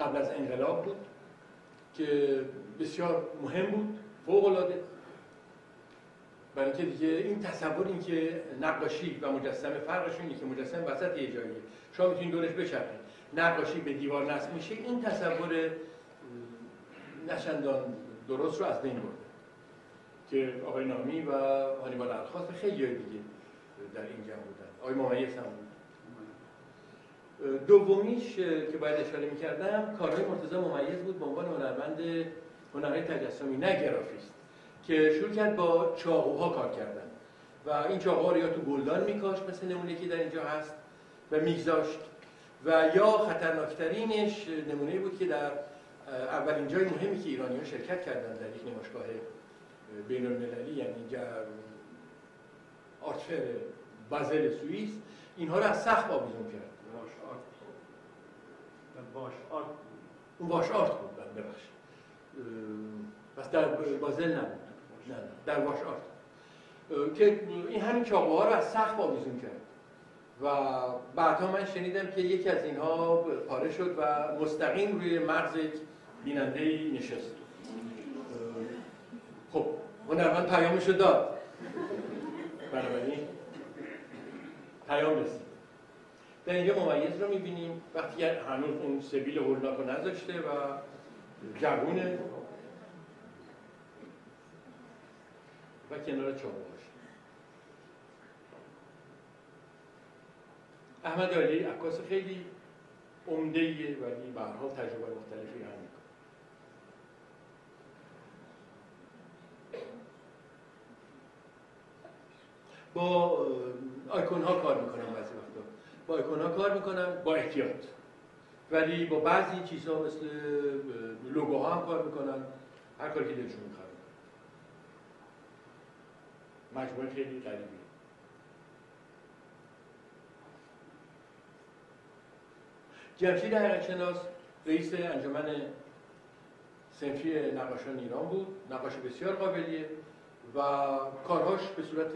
قبل از انقلاب بود که بسیار مهم بود فوق العاده برای اینکه دیگه این تصور این که نقاشی و مجسمه فرقشون اینه که مجسمه وسط یه جاییه. شما می‌تونید دورش بچرخید. نقاشی به دیوار نصب میشه این تصور نشندان درست رو از بین برده. که آقای نامی و هانیبال الخاص خیلی دیگه در این جمع بودن. آقای ممیز هم بود. دومیش که باید اشاره می‌کردم کارهای مرتضی ممیز بود به عنوان هنرمند هنرهای تجسمی نه گرافیست که شروع کرد با چاقوها کار کردن. و این چاقوها رو یا تو گلدان میکاشت مثل نمونه که در اینجا هست و میگذاشت. و یا خطرناکترینش نمونه بود که در اولین جای مهمی که ایرانی ها شرکت کردن در یک نمایشگاه بین المللی یعنی آرتفر بازل سوئیس اینها رو از سخت آویزون کرد. باش آرت اون باش آرت بود ببخشید. پس در بازل نبود. نه در واش آرت. که این همین چاقوها رو از سخت آویزون کرد. و بعدها من شنیدم که یکی از اینها پاره شد و مستقیم روی مغز بیننده نشست. خب هنرمند پیامشو داد. بنابراین پیام رسید. در اینجا ممیز رو می‌بینیم. وقتی هنوز اون سبیل هولناک رو نذاشته و جوونه و کنار چاقوهاش احمد علی عکاس خیلی عمده ولی به حال تجربه مختلفی هم می‌کنه. با آیکون ها کار می‌کنم بعضی وقتا. با آیکون ها کار می‌کنم با احتیاط. ولی با بعضی چیزها مثل لوگوها هم کار می‌کنن هر کاری که دلشون می‌خواد. مجموعه خیلی قریبی جمشید حقیقتشناس رئیس انجمن سنفی نقاشان ایران بود نقاش بسیار قابلیه و کارهاش به صورت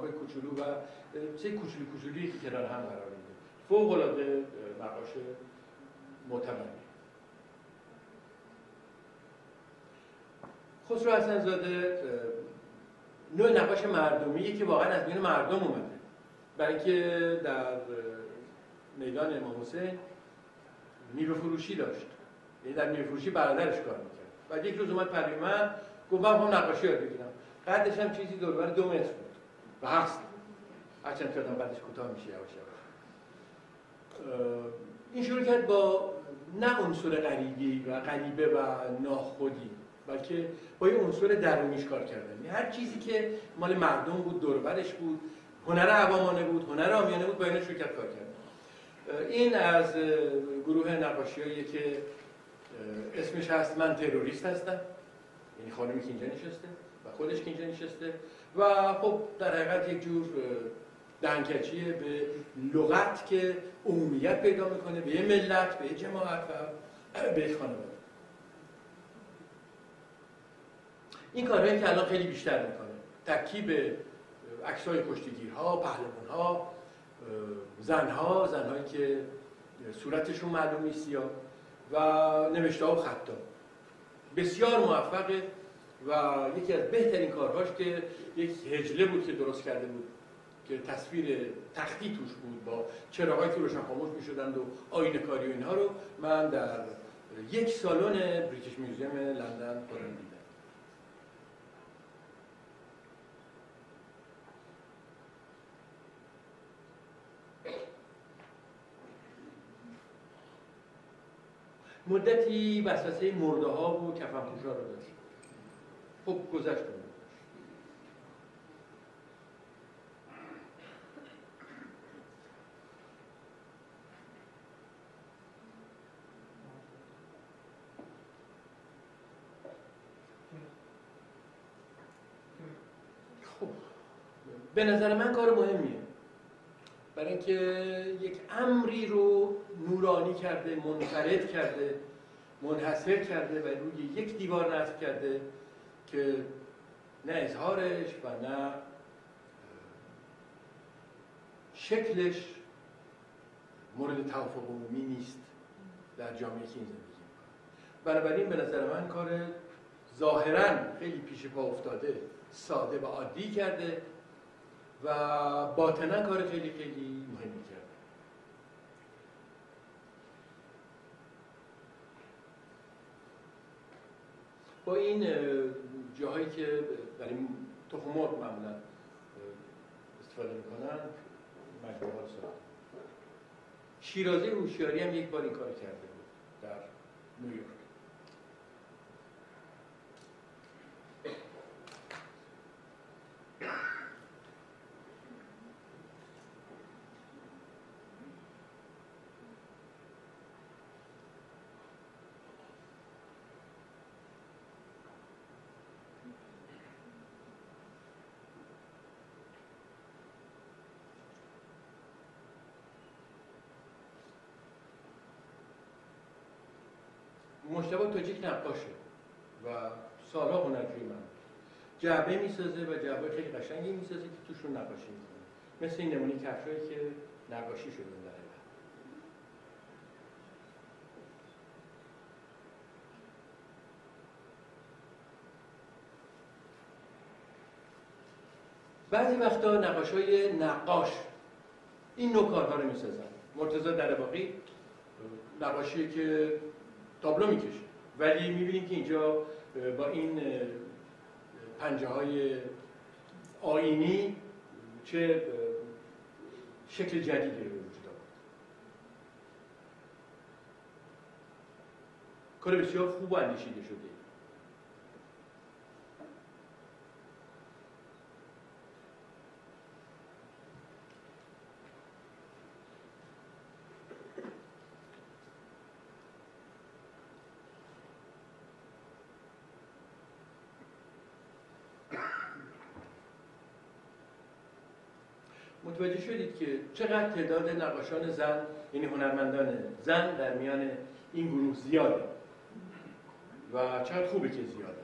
های کوچولو و چه کوچولو کوچولی که کنار هم قرار میده فوق العاده نقاش معتبری خسرو حسنزاده نوع نقاش مردمیه که واقعا از بین مردم اومده. برای اینکه در میدان امام حسین میوه فروشی داشت. یعنی در میوه فروشی برادرش کار می‌کرد. و یک روز اومد پریمن گفت من هم نقاشی یاد بگیرم قدش هم چیزی دور دو متر بود. و هست هرچند که آدم بعدش کوتاه میشه یواش این شروع کرد با نه عنصر غریبی و غریبه و ناخودی بلکه با یه عنصر درونیش کار کردن. یعنی هر چیزی که مال مردم بود دوربرش بود هنر عوامانه بود هنر آمیانه بود با اینو شروع کرد کار کرد این از گروه نقاشی که اسمش هست من تروریست هستم. یعنی خانمی که اینجا نشسته خودش که اینجا نشسته. و خب در حقیقت یک جور دنکچیه به لغت که عمومیت پیدا می‌کنه به یه ملت به یه جماعت و به یک خانواده. این کارهایی که الان خیلی بیشتر می‌کنه ترکیب عکسای کشتیگیرها زنها زنهایی که صورتشون معلوم نیست و نوشته و خطا بسیار موفقه و یکی از بهترین کارهاش که یک هجله بود که درست کرده بود که تصویر تختی توش بود با چراغایی که روشن خاموش می‌شدند و آینه کاری و اینها رو. من در یک سالن بریتیش میوزیم لندن خودم دیدم مدتی وسوسه مرده ها و کفن رو داشت. خب گذشت خب به نظر من کار مهمیه. برای اینکه یک امری رو نورانی کرده منفرد کرده منحصر کرده و روی یک دیوار نصب کرده که نه اظهارش و نه شکلش مورد توافق عمومی نیست در جامعه که این زندگی بنابراین به نظر من کار ظاهرا خیلی پیش پا افتاده ساده و عادی کرده و باطنا کار خیلی خیلی مهمی کرده با این جاهایی که در این تخم معمولا استفاده می‌کنن مجموعه ها ساخت شیرازی هوشیاری هم یک بار این کار کرده بود در نیویورک. مشتبه تاجیک نقاشه و سالها هنرجوی من. جعبه می‌سازه و جعبه خیلی قشنگی می‌سازه که توشون نقاشی می‌کنه. مثل این نمونی کفشایی که نقاشی شده در بعضی وقتا نقاش های نقاش این نوع کارها رو می‌سازن. مرتضی در باقی نقاشی که تابلو می‌کشه ولی می‌بینیم که اینجا با این پنجه های آینی چه شکل جدیدی رو وجود آورد کار بسیار خوب اندیشیده شده. متوجه شدید که چقدر تعداد نقاشان زن یعنی هنرمندان زن در میان این گروه زیاده و چقدر خوبه که زیاده.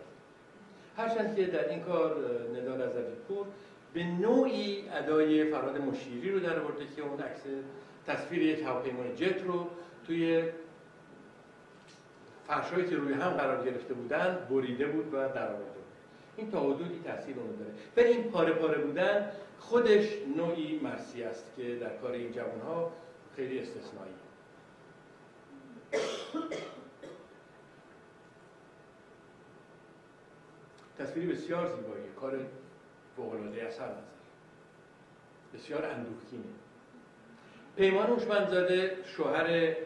هرچند که در این کار ندا نظری پور به نوعی ادای فراد مشیری رو در آورده که اون عکس تصویر یک هواپیمای جت رو توی فرشایی که روی هم قرار گرفته بودن بریده بود و در آورده این تا حدودی تاثیر اونو داره. ولی این پاره پاره بودن خودش نوعی مرسی است که در کار این جوان ها خیلی استثنایی. تصویری بسیار زیبایی. کار فوق‌العاده اثر نظر بسیار اندوهگینه پیمان هوشمندزاده شوهر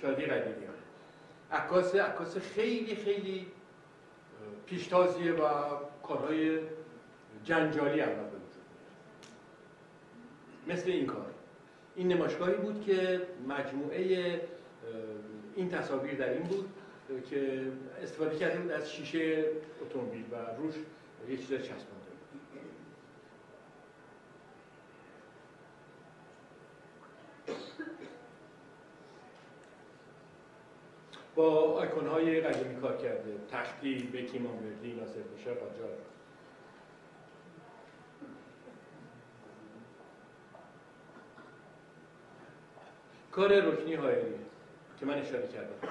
شادی قدیمیان. عکاس عکاس خیلی خیلی پیشتازیه و کارهای جنجالی اول مثل این کار. این نمایشگاهی بود که مجموعه این تصاویر در این بود که استفاده کرده بود از شیشه اتومبیل و روش یه چیز چسبانده با آیکون های قدیمی کار کرده. تختی بکی مانوردی ناصر میشه قاجار کار رکنی هایری که من اشاره کردم.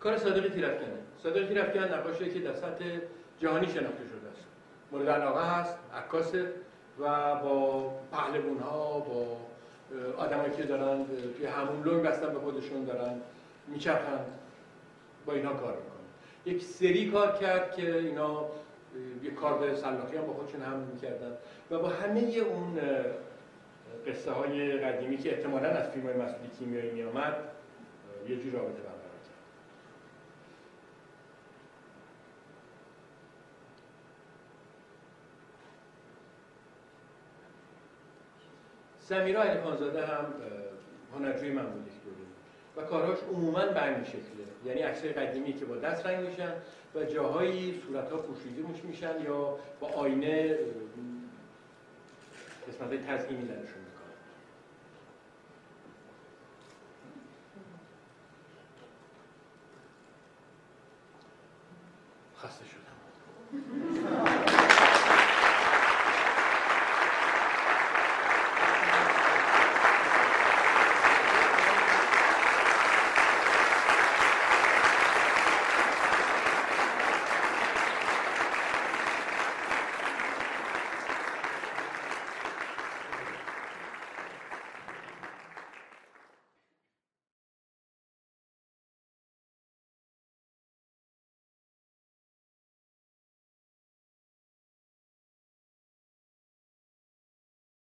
کار صادق تیرفکنه صادق تیرفکن نقاشی که در سطح جهانی شناخته شده است. مورد علاقه هست عکاسه و با پهلوان ها با آدمایی که دارن توی همون لون بستن به خودشون دارن میچرخند با اینا کار می‌کنن. یک سری کار کرد که اینا یک کار به سلاخی هم با خودشون هم می‌کردن و با همه اون قصه های قدیمی که احتمالا از فیلم های مسئولی کیمیایی میامد یه جور رابطه کرد سمیرا علی خانزاده هم هنرجوی من بود. و کارهاش عموما به این شکله. یعنی عکسای قدیمی که با دست رنگ میشن و جاهایی صورتها پوشیده میشن یا با آینه قسمت های تزئینی درشون